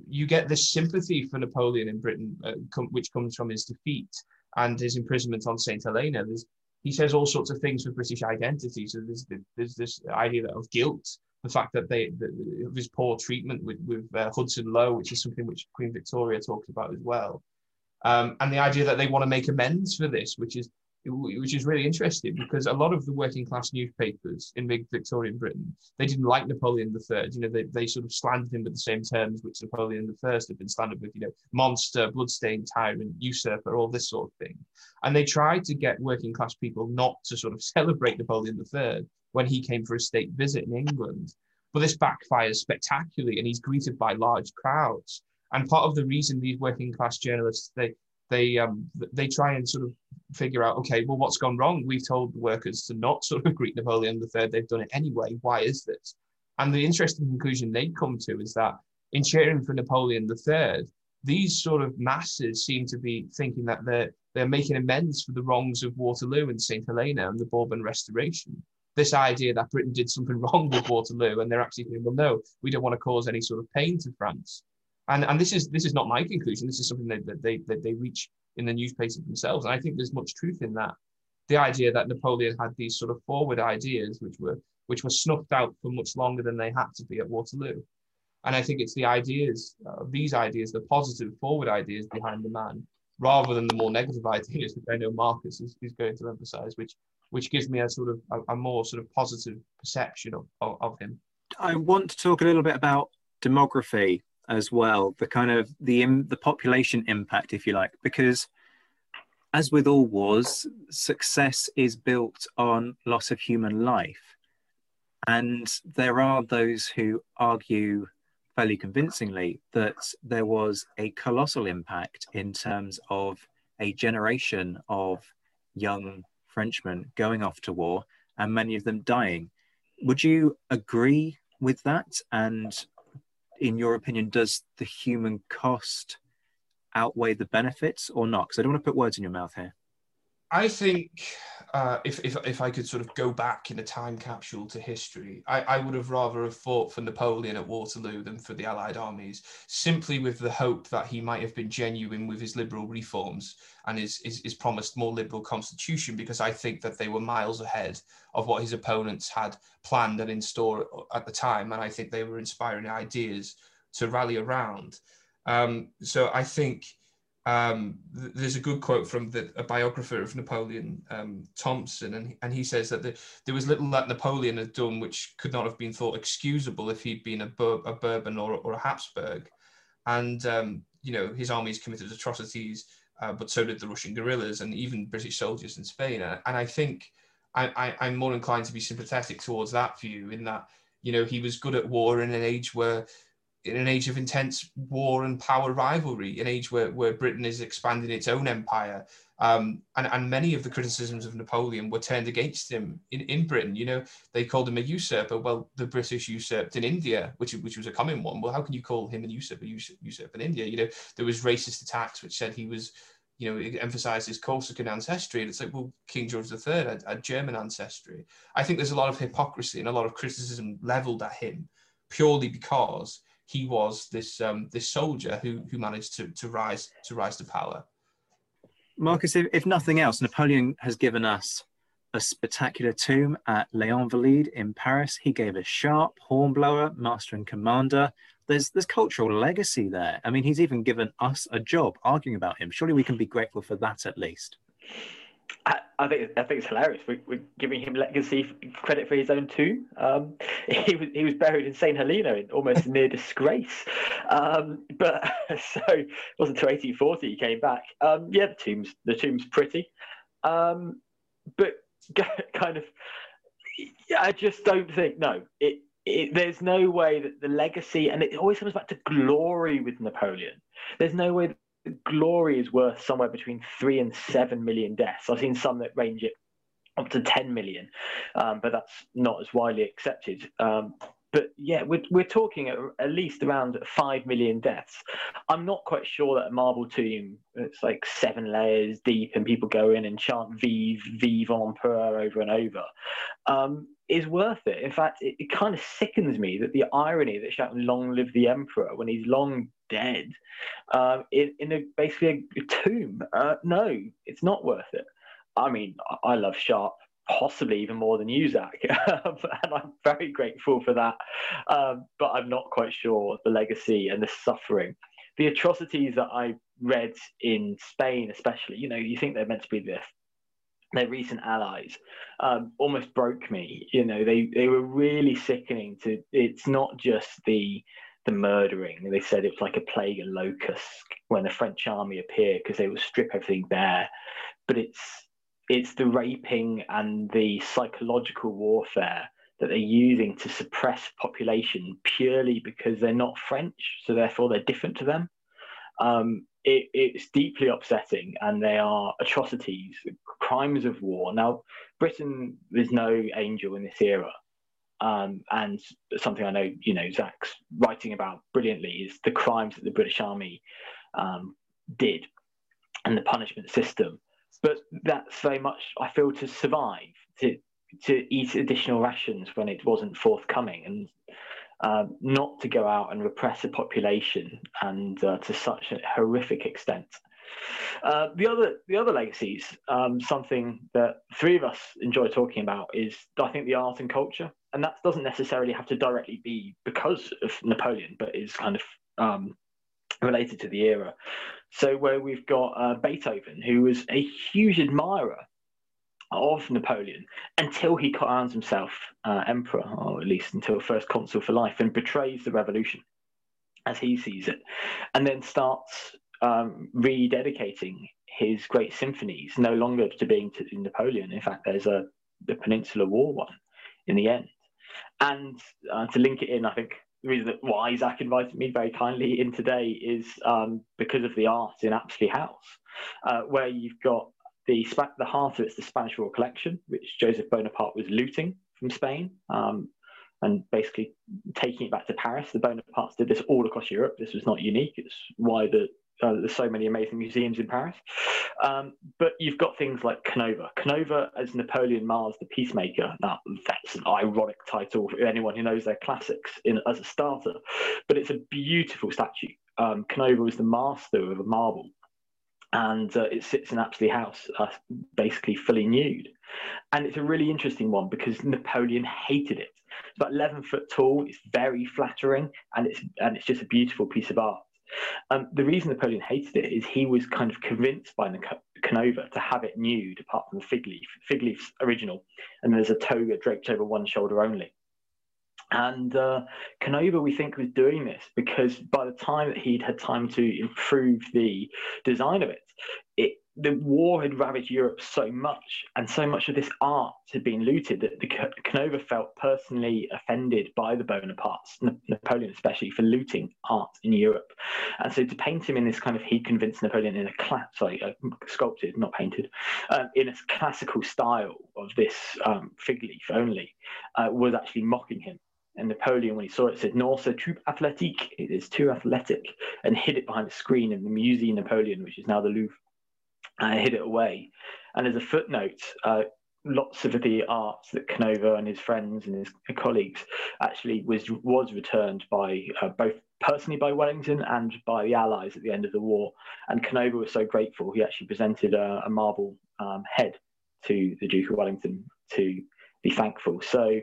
you get this sympathy for Napoleon in Britain, uh, com, which comes from his defeat and his imprisonment on Saint Helena. There's, he says all sorts of things for British identity. So there's, there's this idea of guilt the fact that they the, his poor treatment with with uh, Hudson Lowe, which is something which Queen Victoria talked about as well, um, and the idea that they want to make amends for this, which is which is really interesting because a lot of the working class newspapers in Victorian Britain, they didn't like Napoleon III. You know, they, they sort of slandered him with the same terms which Napoleon I had been slandered with, you know, monster, bloodstained tyrant, usurper, all this sort of thing. And they tried to get working class people not to sort of celebrate Napoleon III when he came for a state visit in England. But this backfires spectacularly and he's greeted by large crowds. And part of the reason these working class journalists, they, they um, they try and sort of figure out, okay, well, what's gone wrong? We've told the workers to not sort of greet Napoleon III. They've done it anyway. Why is this? And the interesting conclusion they come to is that in cheering for Napoleon III, these sort of masses seem to be thinking that they're they're making amends for the wrongs of Waterloo and St. Helena and the Bourbon Restoration. This idea that Britain did something wrong with Waterloo, and they're actually saying, well, no, we don't want to cause any sort of pain to France. And, and this is this is not my conclusion. This is something that, that they that they reach in the newspapers themselves. And I think there's much truth in that. The idea that Napoleon had these sort of forward ideas, which were which were snuffed out for much longer than they had to be at Waterloo. And I think it's the ideas, uh, these ideas, the positive forward ideas behind the man, rather than the more negative ideas, which I know Marcus is, is going to emphasize, which which gives me a sort of a, a more sort of positive perception of, of, of him. I want to talk a little bit about demography as well the kind of the the population impact if you like because as with all wars success is built on loss of human life and there are those who argue fairly convincingly that there was a colossal impact in terms of a generation of young Frenchmen going off to war and many of them dying. Would you agree with that? And in your opinion, does the human cost outweigh the benefits or not? Because I don't want to put words in your mouth here. I think uh, if, if, if I could sort of go back in a time capsule to history, I, I would have rather have fought for Napoleon at Waterloo than for the Allied armies, simply with the hope that he might have been genuine with his liberal reforms and his, his, his promised more liberal constitution, because I think that they were miles ahead of what his opponents had planned and in store at the time. And I think they were inspiring ideas to rally around. Um, so I think um, th- there's a good quote from the, a biographer of Napoleon, um, Thompson, and, and he says that the, there was little that Napoleon had done which could not have been thought excusable if he'd been a, Bur- a Bourbon or, or a Habsburg. And, um, you know, his armies committed atrocities, uh, but so did the Russian guerrillas and even British soldiers in Spain. And, and I think I, I, I'm more inclined to be sympathetic towards that view in that, you know, he was good at war in an age where in an age of intense war and power rivalry, an age where, where Britain is expanding its own empire. Um, and, and many of the criticisms of Napoleon were turned against him in, in Britain. You know, they called him a usurper. Well, the British usurped in India, which, which was a common one. Well, how can you call him a usurper, usurp, usurp in India? You know, there was racist attacks which said he was, you know, emphasized his Corsican ancestry. And it's like, well, King George III had, had German ancestry. I think there's a lot of hypocrisy and a lot of criticism leveled at him purely because he was this um, this soldier who who managed to to rise to rise to power. Marcus, if, if nothing else, Napoleon has given us a spectacular tomb at Les Invalides in Paris. He gave us Sharpe, Hornblower, Master and Commander. There's there's cultural legacy there. I mean, he's even given us a job arguing about him. Surely we can be grateful for that at least. I, I, think I think it's hilarious. We, are giving him legacy credit for his own tomb. Um, he was he was buried in Saint Helena in almost near disgrace. Um, but so it wasn't until 1840 he came back. Um, yeah, the tomb's the tomb's pretty, um, but kind of. I just don't think no. It, it there's no way that the legacy and it always comes back to glory with Napoleon. There's no way glory is worth somewhere between three and seven million deaths. I've seen some that range it up to 10 million, um, but that's not as widely accepted. Um, but yeah, we're, we're talking at, at, least around 5 million deaths. I'm not quite sure that a marble tomb, it's like seven layers deep and people go in and chant Vive, Vive Empereur over and over, um, is worth it. In fact, it, it, kind of sickens me that the irony that shouting Long live the Emperor when he's long dead um, in, in a, basically a, tomb. Uh, no, it's not worth it. I mean, I, I love Sharpe possibly even more than you, Zach. and I'm very grateful for that. Um, but I'm not quite sure the legacy and the suffering. The atrocities that I read in Spain, especially, you know, you think they're meant to be this their recent allies um, almost broke me. You know, they they were really sickening. To it's not just the the murdering. They said it was like a plague of locusts when the French army appeared because they would strip everything bare. But it's it's the raping and the psychological warfare that they're using to suppress population purely because they're not French, so therefore they're different to them. Um, it, it's deeply upsetting, and they are atrocities, crimes of war. Now, Britain is no angel in this era, um, and something I know, you know, Zach's writing about brilliantly is the crimes that the British Army um, did and the punishment system. But that's very much I feel to survive to to eat additional rations when it wasn't forthcoming. And uh, not to go out and repress a population and uh, to such a horrific extent. Uh, the other the other legacies, um, something that three of us enjoy talking about is I think the art and culture, and that doesn't necessarily have to directly be because of Napoleon, but is kind of um, related to the era. So where we've got uh, Beethoven, who was a huge admirer of Napoleon until he crowns himself uh, emperor, or at least until first consul for life, and betrays the revolution as he sees it, and then starts um, rededicating his great symphonies no longer to being to Napoleon. In fact, there's a the Peninsular War one in the end. And uh, to link it in, I think the reason that why Zach invited me very kindly in today is um, because of the art in Apsley House, uh, where you've got the the heart of it's the Spanish Royal Collection, which Joseph Bonaparte was looting from Spain. Um, and basically taking it back to Paris. The Bonapartes did this all across Europe. This was not unique. It's why the uh, there's so many amazing museums in Paris. Um, but you've got things like Canova. Canova as Napoleon Mars the Peacemaker. Now, that's an ironic title for anyone who knows their classics in, as a starter, but it's a beautiful statue. Um, Canova was the master of marble, and uh, it sits in Apsley House, uh, basically fully nude. And it's a really interesting one because Napoleon hated it. It's about 11 foot tall, it's very flattering, and it's, and it's just a beautiful piece of art. Um, the reason Napoleon hated it is he was kind of convinced by Canova to have it nude, apart from the fig leaf. Fig leaf's original, and there's a toga draped over one shoulder only. And uh, Canova, we think, was doing this because by the time that he'd had time to improve the design of it, it the war had ravaged Europe so much, and so much of this art had been looted that the Canova felt personally offended by the Bonapartes, Napoleon especially, for looting art in Europe. And so to paint him in this kind of, he convinced Napoleon in a class, sorry, uh, sculpted, not painted, um, in a classical style of this um, fig leaf only, uh, was actually mocking him. And Napoleon, when he saw it, said, "Non, c'est trop athlétique. It is too athletic," and hid it behind a screen in the Musée Napoleon, which is now the Louvre. I hid it away. And as a footnote, uh, lots of the art that Canova and his friends and his colleagues actually was was returned by uh, both personally by Wellington and by the Allies at the end of the war. And Canova was so grateful, he actually presented a, a marble um, head to the Duke of Wellington to be thankful. So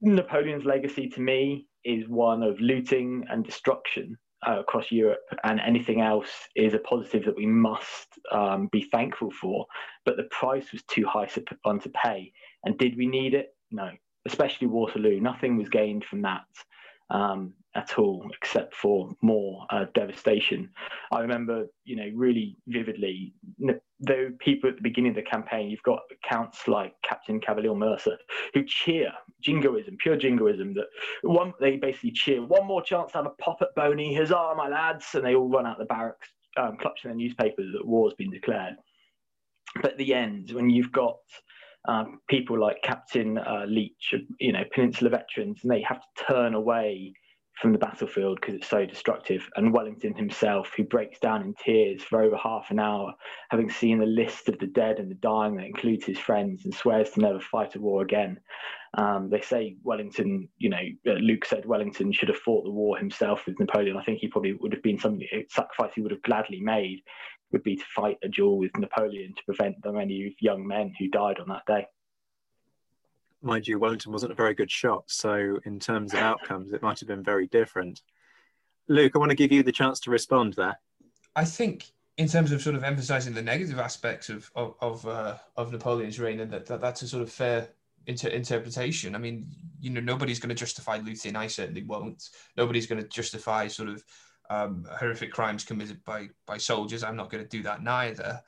Napoleon's legacy to me is one of looting and destruction uh, across Europe, and anything else is a positive that we must um, be thankful for. But the price was too high to, on to pay. And did we need it? No, especially Waterloo. Nothing was gained from that um, at all, except for more uh, devastation. I remember, you know, really vividly, though people at the beginning of the campaign, you've got accounts like Captain Cavalié Mercer who cheer jingoism, pure jingoism. That one, they basically cheer one more chance to have a pop at Boney, huzzah, my lads, and they all run out the barracks, um, clutching their newspapers that war's been declared. But at the end, when you've got um, people like Captain uh, Leach, you know, Peninsula veterans, and they have to turn away from the battlefield because it's so destructive. And Wellington himself, who breaks down in tears for over half an hour, having seen the list of the dead and the dying that includes his friends, and swears to never fight a war again. Um, they say Wellington, you know, uh, Luke said Wellington should have fought the war himself with Napoleon. I think he probably would have been some sacrifice he would have gladly made would be to fight a duel with Napoleon to prevent the many young men who died on that day. Mind you, Wellington wasn't a very good shot. So, in terms of outcomes, it might have been very different. Luke, I want to give you the chance to respond there. I think, in terms of sort of emphasizing the negative aspects of of of, uh, of Napoleon's reign, and that, that that's a sort of fair inter- interpretation. I mean, you know, nobody's going to justify looting. I certainly won't. Nobody's going to justify sort of um, horrific crimes committed by by soldiers. I'm not going to do that neither.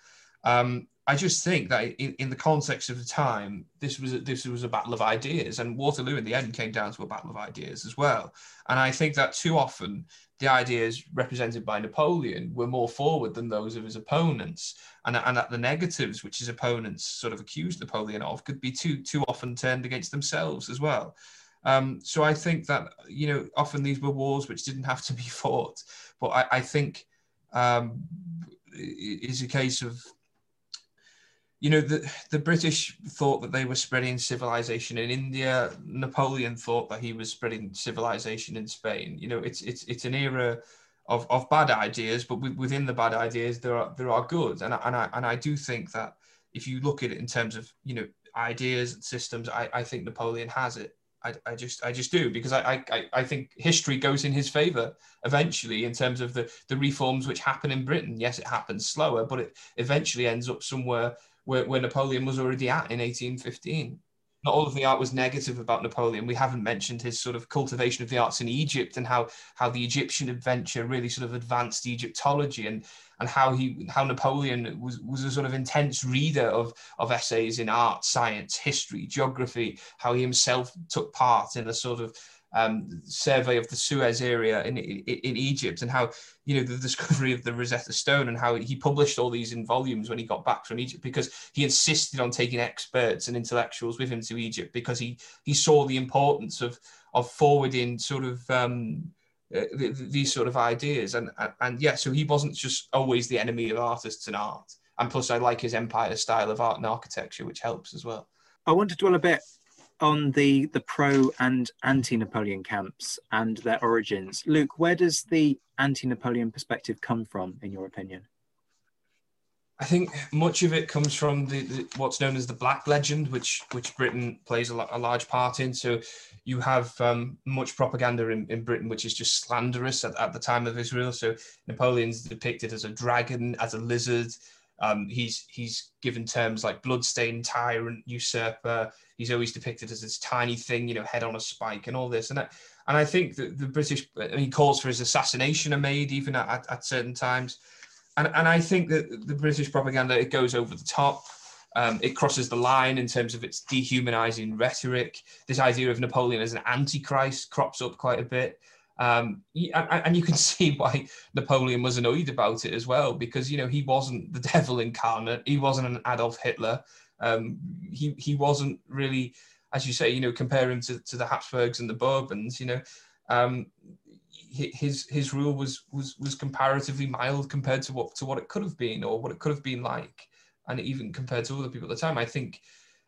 Um, I just think that in, in the context of the time, this was a, this was a battle of ideas, and Waterloo in the end came down to a battle of ideas as well. And I think that too often the ideas represented by Napoleon were more forward than those of his opponents, and, and that the negatives which his opponents sort of accused Napoleon of could be too too often turned against themselves as well. Um, so I think that you know often these were wars which didn't have to be fought, but I, I think um, is a case of you know, the, the British thought that they were spreading civilization in India. Napoleon thought that he was spreading civilization in Spain. You know, it's it's it's an era of, of bad ideas, but within the bad ideas there are there are good, and I, and I and I do think that if you look at it in terms of you know ideas and systems, I, I think Napoleon has it. I, I just I just do because I, I I think history goes in his favor eventually in terms of the the reforms which happen in Britain. Yes, it happens slower, but it eventually ends up somewhere where, where Napoleon was already at in 1815. Not all of the art was negative about Napoleon. We haven't mentioned his sort of cultivation of the arts in Egypt and how how the Egyptian adventure really sort of advanced Egyptology and and how he how Napoleon was was a sort of intense reader of of essays in art, science, history, geography. How he himself took part in a sort of um, survey of the Suez area in, in, in Egypt and how you know the discovery of the Rosetta Stone and how he published all these in volumes when he got back from Egypt because he insisted on taking experts and intellectuals with him to Egypt because he he saw the importance of of forwarding sort of um, uh, these sort of ideas and, and and yeah so he wasn't just always the enemy of artists and art and plus I like his empire style of art and architecture which helps as well. I want to dwell a bit on the the pro and anti-Napoleon camps and their origins. Luke, where does the anti-Napoleon perspective come from, in your opinion? I think much of it comes from the, the, what's known as the Black Legend, which which Britain plays a, a large part in. So you have um, much propaganda in, in Britain, which is just slanderous at, at the time of Israel. So Napoleon's depicted as a dragon, as a lizard, um, he's he's given terms like bloodstained tyrant, usurper. He's always depicted as this tiny thing, you know, head on a spike, and all this. And I, and I think that the British mean, calls for his assassination are made even at, at, at, certain times. And and I think that the British propaganda it goes over the top. Um, it crosses the line in terms of its dehumanizing rhetoric. This idea of Napoleon as an antichrist crops up quite a bit. Um, and you can see why Napoleon was annoyed about it as well, because you know he wasn't the devil incarnate. He wasn't an Adolf Hitler. Um, he he wasn't really, as you say, you know, compare him to, to the Habsburgs and the Bourbons. You know, um, his his rule was was was comparatively mild compared to what to what it could have been or what it could have been like, and even compared to other people at the time. I think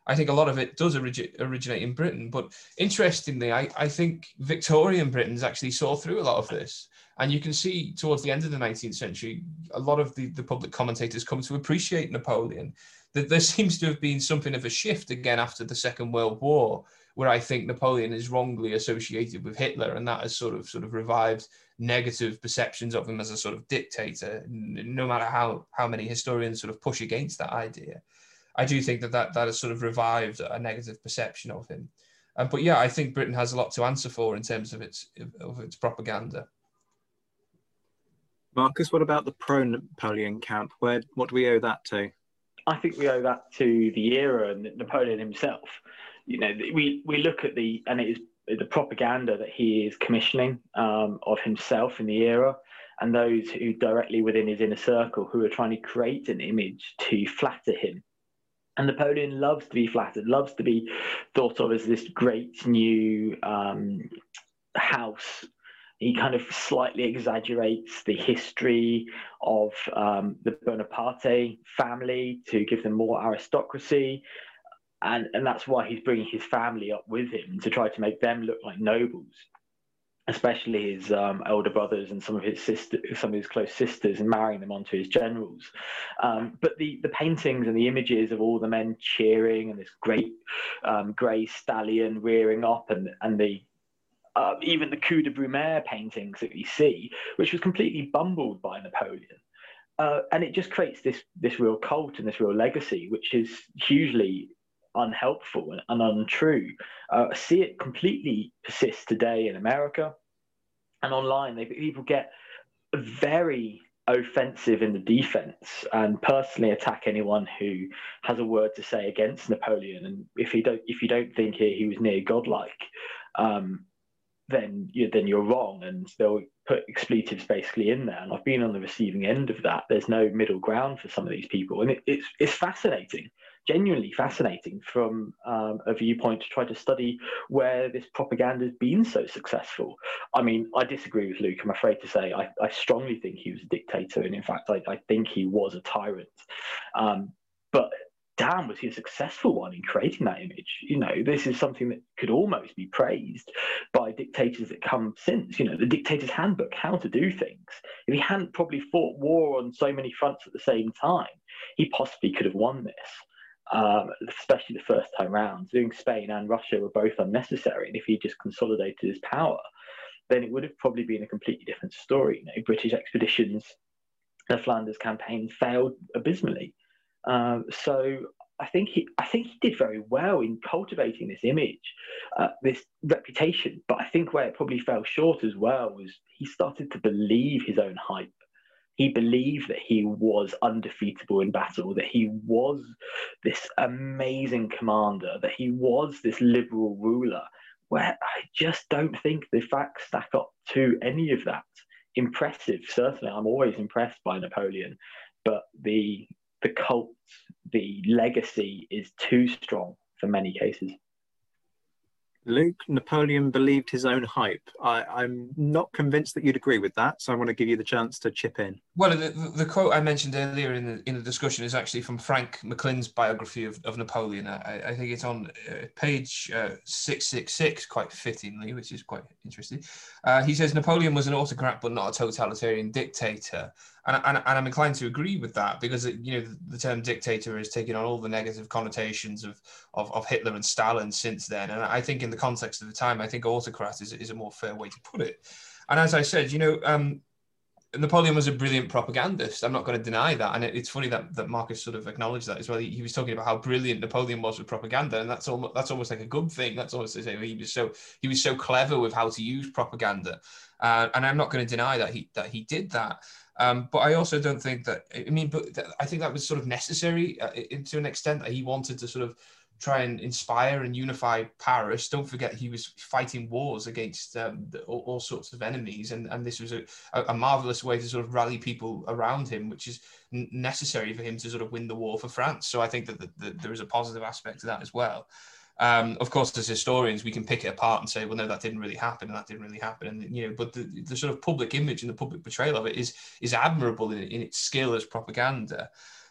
I think a lot of it does origi- originate in Britain. But interestingly, I, I think Victorian Britons actually saw through a lot of this. And you can see towards the end of the 19th century, a lot of the, the public commentators come to appreciate Napoleon. That there seems to have been something of a shift again after the Second World War, where I think Napoleon is wrongly associated with Hitler, and that has sort of sort of revived negative perceptions of him as a sort of dictator. No matter how how many historians sort of push against that idea. I do think that that, that has sort of revived a negative perception of him. Um, but yeah, I think Britain has a lot to answer for in terms of its of its propaganda. Marcus, what about the pro-Napoleon camp? Where what do we owe that to? I think we owe that to the era and Napoleon himself. You know, we we look at the and it is the propaganda that he is commissioning um, of himself in the era, and those who directly within his inner circle who are trying to create an image to flatter him and Napoleon loves to be flattered, loves to be thought of as this great new um, house. He kind of slightly exaggerates the history of um, the Bonaparte family to give them more aristocracy. And, and that's why he's bringing his family up with him to try to make them look like nobles. Especially his um, elder brothers and some of his sister, some of his close sisters, and marrying them onto his generals. Um, but the the paintings and the images of all the men cheering and this great um, grey stallion rearing up, and and the uh, even the coup de Brumaire paintings that you see, which was completely bumbled by Napoleon. Uh, and it just creates this this real cult and this real legacy, which is hugely unhelpful and, and untrue. Uh, I see it completely persist today in America and online. They, people get very offensive in the defense and personally attack anyone who has a word to say against Napoleon. And if you don't, if you don't think he, he was near godlike, um, then you then you're wrong, and they'll put expletives basically in there. And I've been on the receiving end of that. There's no middle ground for some of these people, and it, it's it's fascinating genuinely fascinating from um, a viewpoint to try to study where this propaganda has been so successful. I mean, I disagree with Luke. I'm afraid to say I, I strongly think he was a dictator, and in fact, I, I think he was a tyrant. Um, but damn, was he a successful one in creating that image? You know, this is something that could almost be praised by dictators that come since. You know, the Dictator's Handbook, how to do things. If he hadn't probably fought war on so many fronts at the same time, he possibly could have won this um, especially the first time round. Doing Spain and Russia were both unnecessary, and if he just consolidated his power, then it would have probably been a completely different story. You know, British expeditions, the Flanders campaign failed abysmally. Um, so I think he, I think he did very well in cultivating this image, uh, this reputation. But I think where it probably fell short as well was he started to believe his own hype he believed that he was undefeatable in battle, that he was this amazing commander, that he was this liberal ruler, where I just don't think the facts stack up to any of that. Impressive, certainly. I'm always impressed by Napoleon, but the the cult, the legacy is too strong for many cases. Luke, Napoleon believed his own hype. I, am not convinced that you'd agree with that, so I want to give you the chance to chip in. Well, the, the quote I mentioned earlier in the, in the discussion is actually from Frank McLynn's biography of, of Napoleon. I, I think it's on uh, page uh, 666, quite fittingly, which is quite interesting. Uh, he says Napoleon was an autocrat but not a totalitarian dictator and, and, and I'm inclined to agree with that because you know the, the term dictator has taken on all the negative connotations of, of, of Hitler and Stalin since then. And I think in the context of the time, I think autocrat is, is a more fair way to put it. And as I said, you know, um, Napoleon was a brilliant propagandist. I'm not going to deny that. And it, it's funny that, that Marcus sort of acknowledged that as well. He, he, was talking about how brilliant Napoleon was with propaganda, and that's almost that's almost like a good thing. That's almost to say he was so he was so clever with how to use propaganda. Uh, and I'm not going to deny that he that he did that. Um, but I also don't think that. I mean, but I think that was sort of necessary uh, to an extent that he wanted to sort of try and inspire and unify Paris. Don't forget he was fighting wars against um, all, all, sorts of enemies, and, and this was a, a, marvelous way to sort of rally people around him, which is necessary for him to sort of win the war for France. So I think that the, the, there is a positive aspect to that as well. Um, of course, as historians, we can pick it apart and say, well, no, that didn't really happen, and that didn't really happen, and you know, but the, the sort of public image and the public portrayal of it is is admirable in, in its skill as propaganda.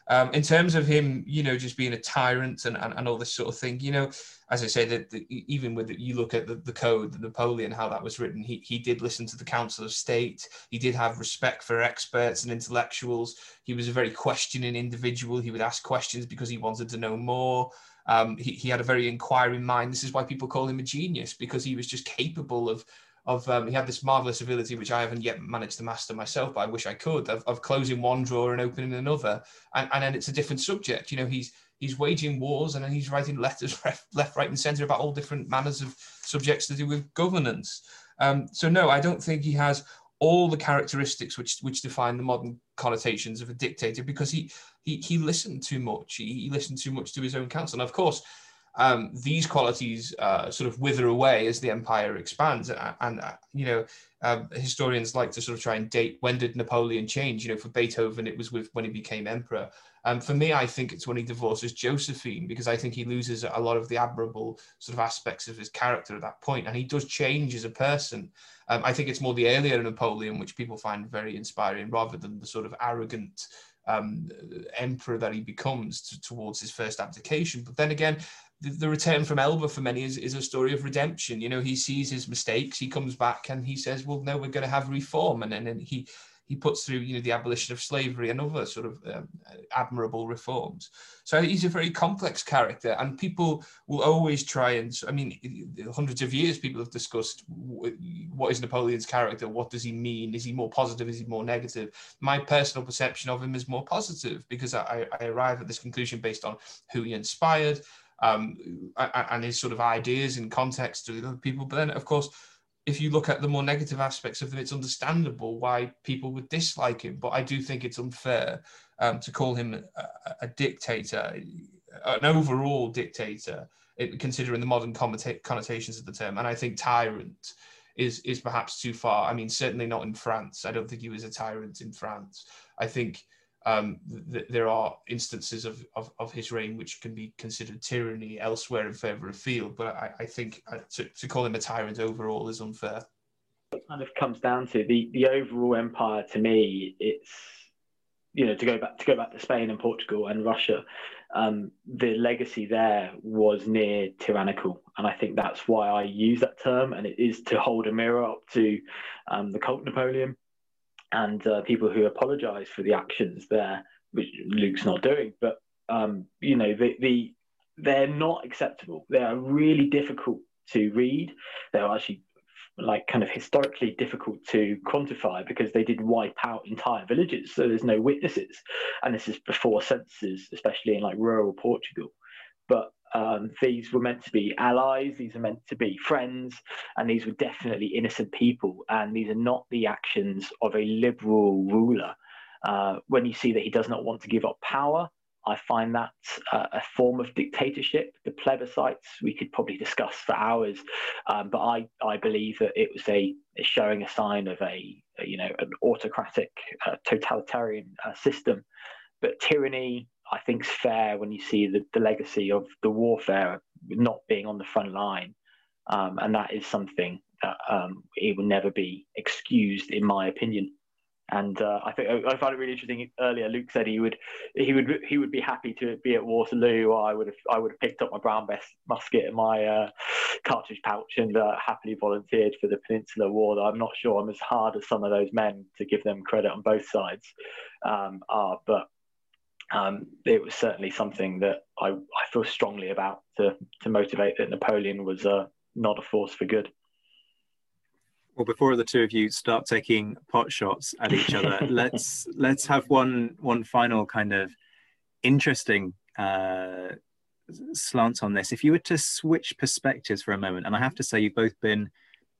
Um, in terms of him, you know, just being a tyrant and, and, and all this sort of thing, you know, as I say, that even with you look at the, the code, Napoleon, how that was written, he, he did listen to the Council of State. He did have respect for experts and intellectuals. He was a very questioning individual. He would ask questions because he wanted to know more. Um, he, he had a very inquiring mind. This is why people call him a genius because he was just capable of of um, he had this marvelous ability which I haven't yet managed to master myself, but I wish I could of, of closing one drawer and opening another, and, and then it's a different subject. You know, he's he's waging wars and then he's writing letters left, right, and centre about all different manners of subjects to do with governance. Um, so no, I don't think he has all the characteristics which which define the modern connotations of a dictator because he he, he listened too much. He, he listened too much to his own counsel. And of course, um, these qualities uh, sort of wither away as the empire expands. And, and uh, you know, um, historians like to sort of try and date when did Napoleon change? You know, for Beethoven, it was with when he became emperor. Um, for me, I think it's when he divorces Josephine because I think he loses a lot of the admirable sort of aspects of his character at that point, and he does change as a person. Um, I think it's more the earlier Napoleon which people find very inspiring, rather than the sort of arrogant um, emperor that he becomes to, towards his first abdication. But then again, the, the, return from Elba for many is, is a story of redemption. You know, he sees his mistakes, he comes back and he says, well, no, we're going to have reform. And then he, he puts through, you know, the abolition of slavery and other sort of um, admirable reforms. So he's a very complex character, and people will always try and, I mean, hundreds of years people have discussed what is Napoleon's character, what does he mean, is he more positive, is he more negative? My personal perception of him is more positive because I, I arrive at this conclusion based on who he inspired, um, and his sort of ideas in context to other people. But then, of course, if you look at the more negative aspects of him, it's understandable why people would dislike him. But I do think it's unfair um, to call him a, a, dictator, an overall dictator, considering the modern connotations of the term. And I think tyrant is is perhaps too far. I mean, certainly not in France. I don't think he was a tyrant in France. I think um, th- there are instances of, of, of, his reign which can be considered tyranny elsewhere in favour of field, but I, I think uh, to, to call him a tyrant overall is unfair. It kind of comes down to the, the overall empire to me, it's you know to go back to go back to Spain and Portugal and Russia, um, the legacy there was near tyrannical, and I think that's why I use that term, and it is to hold a mirror up to um, the cult Napoleon and uh, people who apologise for the actions there, which Luke's not doing. But um, you know, the, the they're not acceptable. They are really difficult to read. They're actually like kind of historically difficult to quantify because they did wipe out entire villages, so there's no witnesses, and this is before censuses, especially in like rural Portugal. But um, these were meant to be allies, these are meant to be friends, and these were definitely innocent people. And these are not the actions of a liberal ruler. Uh, when you see that he does not want to give up power, I find that uh, a form of dictatorship. The plebiscites we could probably discuss for hours, um, but I, I believe that it was a, showing a sign of a, you know an autocratic, uh, totalitarian uh, system. But tyranny, I think is fair when you see the, the legacy of the warfare not being on the front line. Um, and that is something that um, it will never be excused, in my opinion. And uh, I think I, found it really interesting. Earlier, Luke said he would he would he would be happy to be at Waterloo. I would have I would have picked up my Brown Bess musket and my uh, cartridge pouch and uh, happily volunteered for the Peninsular War. I'm not sure I'm as hard as some of those men to give them credit on both sides um, are, but um, it was certainly something that I, I feel strongly about to, to motivate that Napoleon was uh, not a force for good. Well, before the two of you start taking pot shots at each other, let's let's have one one final kind of interesting uh, slant on this. If you were to switch perspectives for a moment, and I have to say you've both been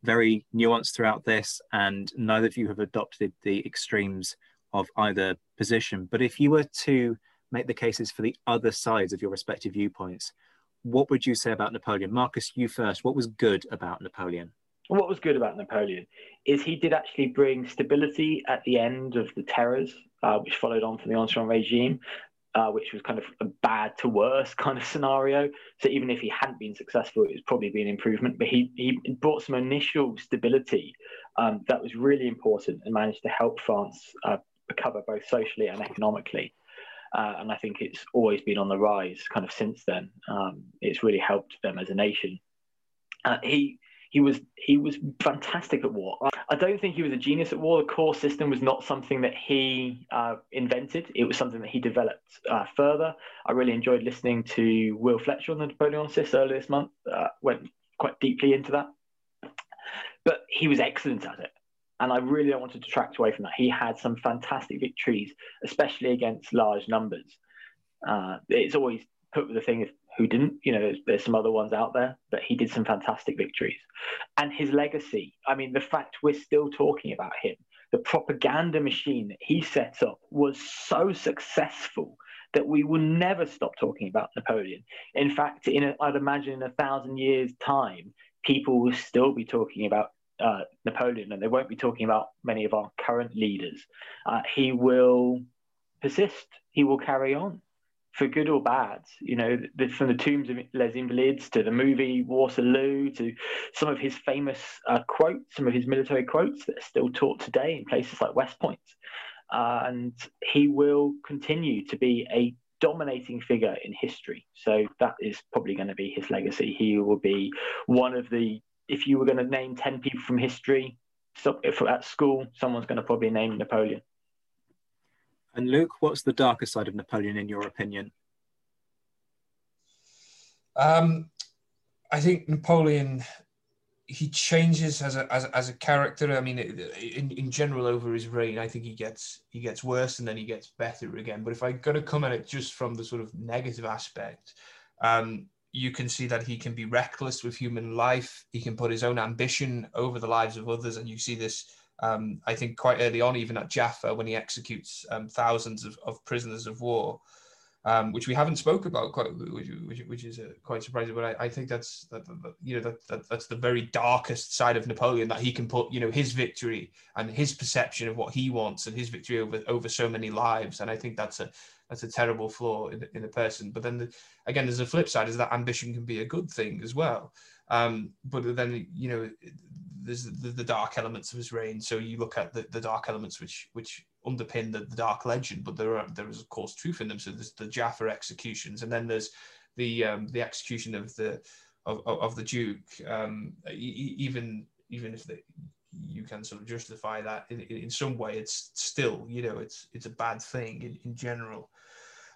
very nuanced throughout this, and neither of you have adopted the extremes of either position. But if you were to make the cases for the other sides of your respective viewpoints, what would you say about Napoleon? Marcus, you first. What was good about Napoleon? What was good about Napoleon is he did actually bring stability at the end of the terrors, uh, which followed on from the Ancien regime, uh, which was kind of a bad to worse kind of scenario. So even if he hadn't been successful, it was probably be an improvement. But he, he brought some initial stability um, that was really important and managed to help France uh, recover both socially and economically. Uh, and I think it's always been on the rise kind of since then. Um, it's really helped them as a nation. Uh, he he was he was fantastic at war. I don't think he was a genius at war. The corps system was not something that he uh, invented. It was something that he developed uh, further. I really enjoyed listening to Will Fletcher on the Napoleon Napoleonicist earlier this month. Uh, went quite deeply into that, but he was excellent at it. And I really don't want to detract away from that. He had some fantastic victories, especially against large numbers. Uh, it's always put with the thing of who didn't. You know, there's, there's, some other ones out there, but he did some fantastic victories. And his legacy, I mean, the fact we're still talking about him, the propaganda machine that he set up was so successful that we will never stop talking about Napoleon. In fact, in a, I'd imagine in a thousand years' time, people will still be talking about uh, Napoleon, and they won't be talking about many of our current leaders. Uh, he will persist. He will carry on, for good or bad. You know, the, from the Tombs of Les Invalides to the movie Waterloo to some of his famous uh, quotes, some of his military quotes that are still taught today in places like West Point. Uh, and he will continue to be a dominating figure in history. So that is probably going to be his legacy. He will be one of the, if you were going to name 10 people from history so if at school, someone's going to probably name Napoleon. And Luke, what's the darker side of Napoleon in your opinion? Um, I think Napoleon he changes as a as, as a character. I mean, in, in general, over his reign, I think he gets he gets worse and then he gets better again. But if I got to come at it just from the sort of negative aspect, um, you can see that he can be reckless with human life. He can put his own ambition over the lives of others, and you see this. Um, I think quite early on, even at Jaffa, when he executes um, thousands of, of prisoners of war um, which we haven't spoke about quite, which, which, which is uh, quite surprising. But I, I think that's that, that, you know that, that that's the very darkest side of Napoleon that he can put you know his victory and his perception of what he wants and his victory over over so many lives. And I think that's a that's a terrible flaw in, in a person. But then the, again, there's a flip side is that ambition can be a good thing as well. Um, but then you know there's the, the, dark elements of his reign. So you look at the, the dark elements which which underpin the, the dark legend, but there are there is of course truth in them. So there's the Jaffa executions, and then there's the um, the execution of the of, of the Duke. Um, even even if the, you can sort of justify that in, in some way, it's still you know it's it's a bad thing in, in general.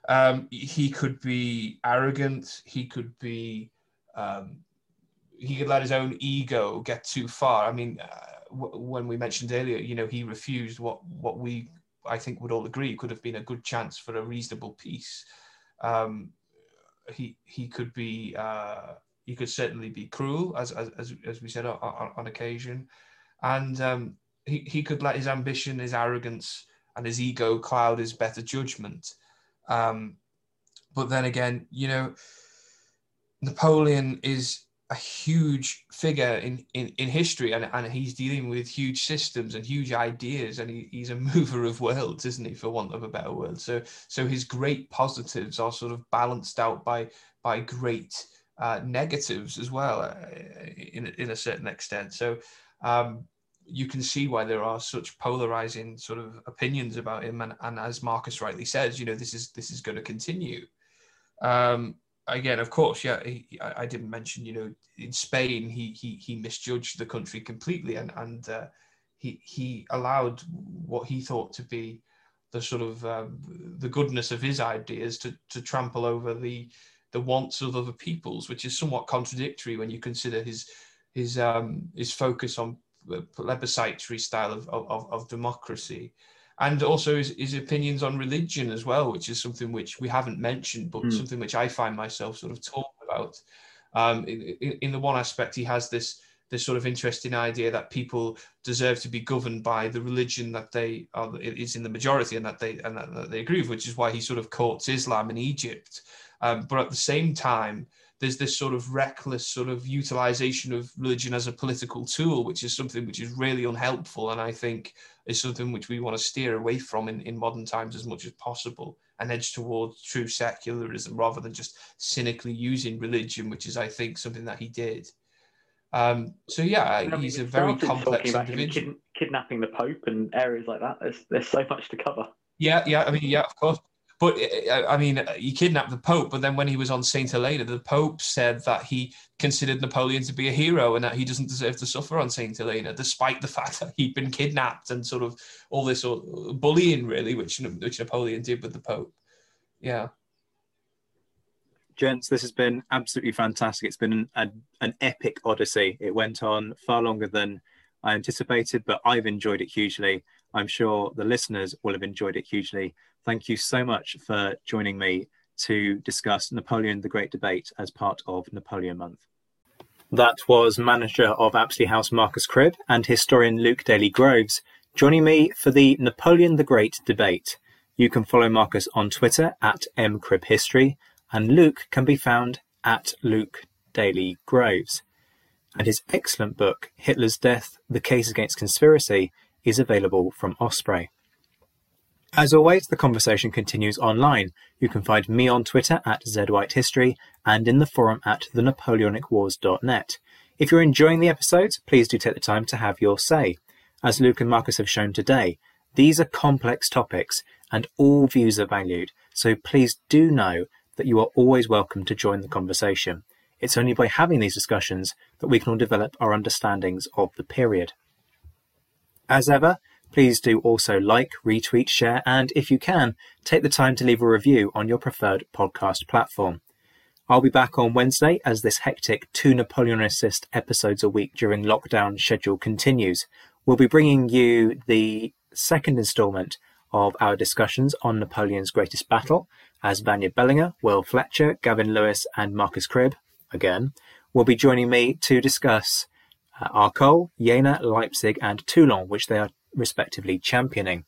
Um, he could be arrogant. He could be um, he could let his own ego get too far. I mean, uh, w- when we mentioned earlier, you know, he refused what what we I think would all agree could have been a good chance for a reasonable peace. Um, he he could be uh, he could certainly be cruel, as as as we said on, on, on occasion, and um, he he could let his ambition, his arrogance, and his ego cloud his better judgment. Um, but then again, you know, Napoleon is a huge figure in, in, in history and, and he's dealing with huge systems and huge ideas and he, he's a mover of worlds isn't he for want of a better word? So so his great positives are sort of balanced out by by great uh, negatives as well uh, in, in a certain extent. So um, you can see why there are such polarizing sort of opinions about him and, and as marcus rightly says you know this is this is going to continue. Um, again, of course, yeah, he, I, I, didn't mention, you know, in Spain, he he he misjudged the country completely, and and uh, he he allowed what he thought to be the sort of um, the goodness of his ideas to to trample over the the wants of other peoples, which is somewhat contradictory when you consider his his um, his focus on plebiscitary style of, of, of democracy and also his, his, opinions on religion as well, which is something which we haven't mentioned, but mm. something which I find myself sort of talking about. Um, in, in, the one aspect, he has this this sort of interesting idea that people deserve to be governed by the religion that they are is in the majority and that they and that, that they agree with, which is why he sort of courts Islam in Egypt. Um, but at the same time, there's this sort of reckless sort of utilization of religion as a political tool, which is something which is really unhelpful, and I think is something which we want to steer away from in, in modern times as much as possible and edge towards true secularism rather than just cynically using religion, which is, I think, something that he did. Um, so yeah, he's a very complex individual. Kid- kidnapping the Pope and areas like that. There's there's so much to cover. Yeah, yeah. I mean, yeah, of course. But uh, I mean, he kidnapped the Pope, but then when he was on Saint Helena, the Pope said that he considered Napoleon to be a hero and that he doesn't deserve to suffer on Saint Helena, despite the fact that he'd been kidnapped and sort of all this bullying, really, which which Napoleon did with the Pope. Yeah. Gents, this has been absolutely fantastic. It's been an, an epic odyssey. It went on far longer than I anticipated, but I've enjoyed it hugely. I'm sure the listeners will have enjoyed it hugely. Thank you so much for joining me to discuss Napoleon the Great Debate as part of Napoleon Month. That was manager of Apsley House Marcus Cribb and historian Luke Daly Groves joining me for the Napoleon the Great debate. You can follow Marcus on Twitter at mcribhistory and Luke can be found at Luke Daly Groves. And his excellent book, Hitler's Death, The Case Against Conspiracy, is available from Osprey. As always, the conversation continues online. You can find me on Twitter at ZWhiteHistory and in the forum at thenapoleonicwars.net. If you're enjoying the episodes, please do take the time to have your say. As Luke and Marcus have shown today, these are complex topics and all views are valued, so please do know that you are always welcome to join the conversation. It's only by having these discussions that we can all develop our understandings of the period. As ever, please do also like, retweet, share, and if you can, take the time to leave a review on your preferred podcast platform. I'll be back on Wednesday as this hectic two Napoleonicist episodes a week during lockdown schedule continues. We'll be bringing you the second instalment of our discussions on Napoleon's greatest battle, as Vanya Bellinger, Will Fletcher, Gavin Lewis, and Marcus Cribb, again, will be joining me to discuss uh, Arcole, Jena, Leipzig, and Toulon, which they are respectively championing.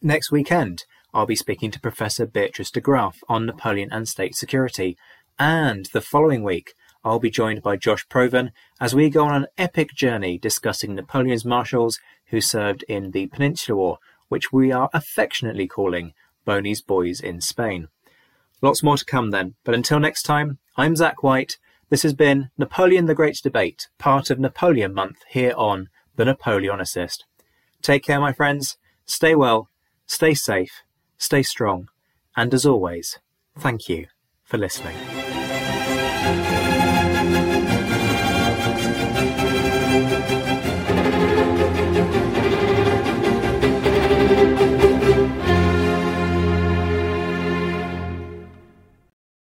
Next weekend, I'll be speaking to Professor Beatrice de Graaf on Napoleon and state security. And the following week, I'll be joined by Josh Proven as we go on an epic journey discussing Napoleon's marshals who served in the Peninsular War, which we are affectionately calling Boney's Boys in Spain. Lots more to come then, but until next time, I'm Zach White. This has been Napoleon the Great Debate, part of Napoleon Month here on The Napoleonicist. Take care, my friends. Stay well, stay safe, stay strong, and as always, thank you for listening.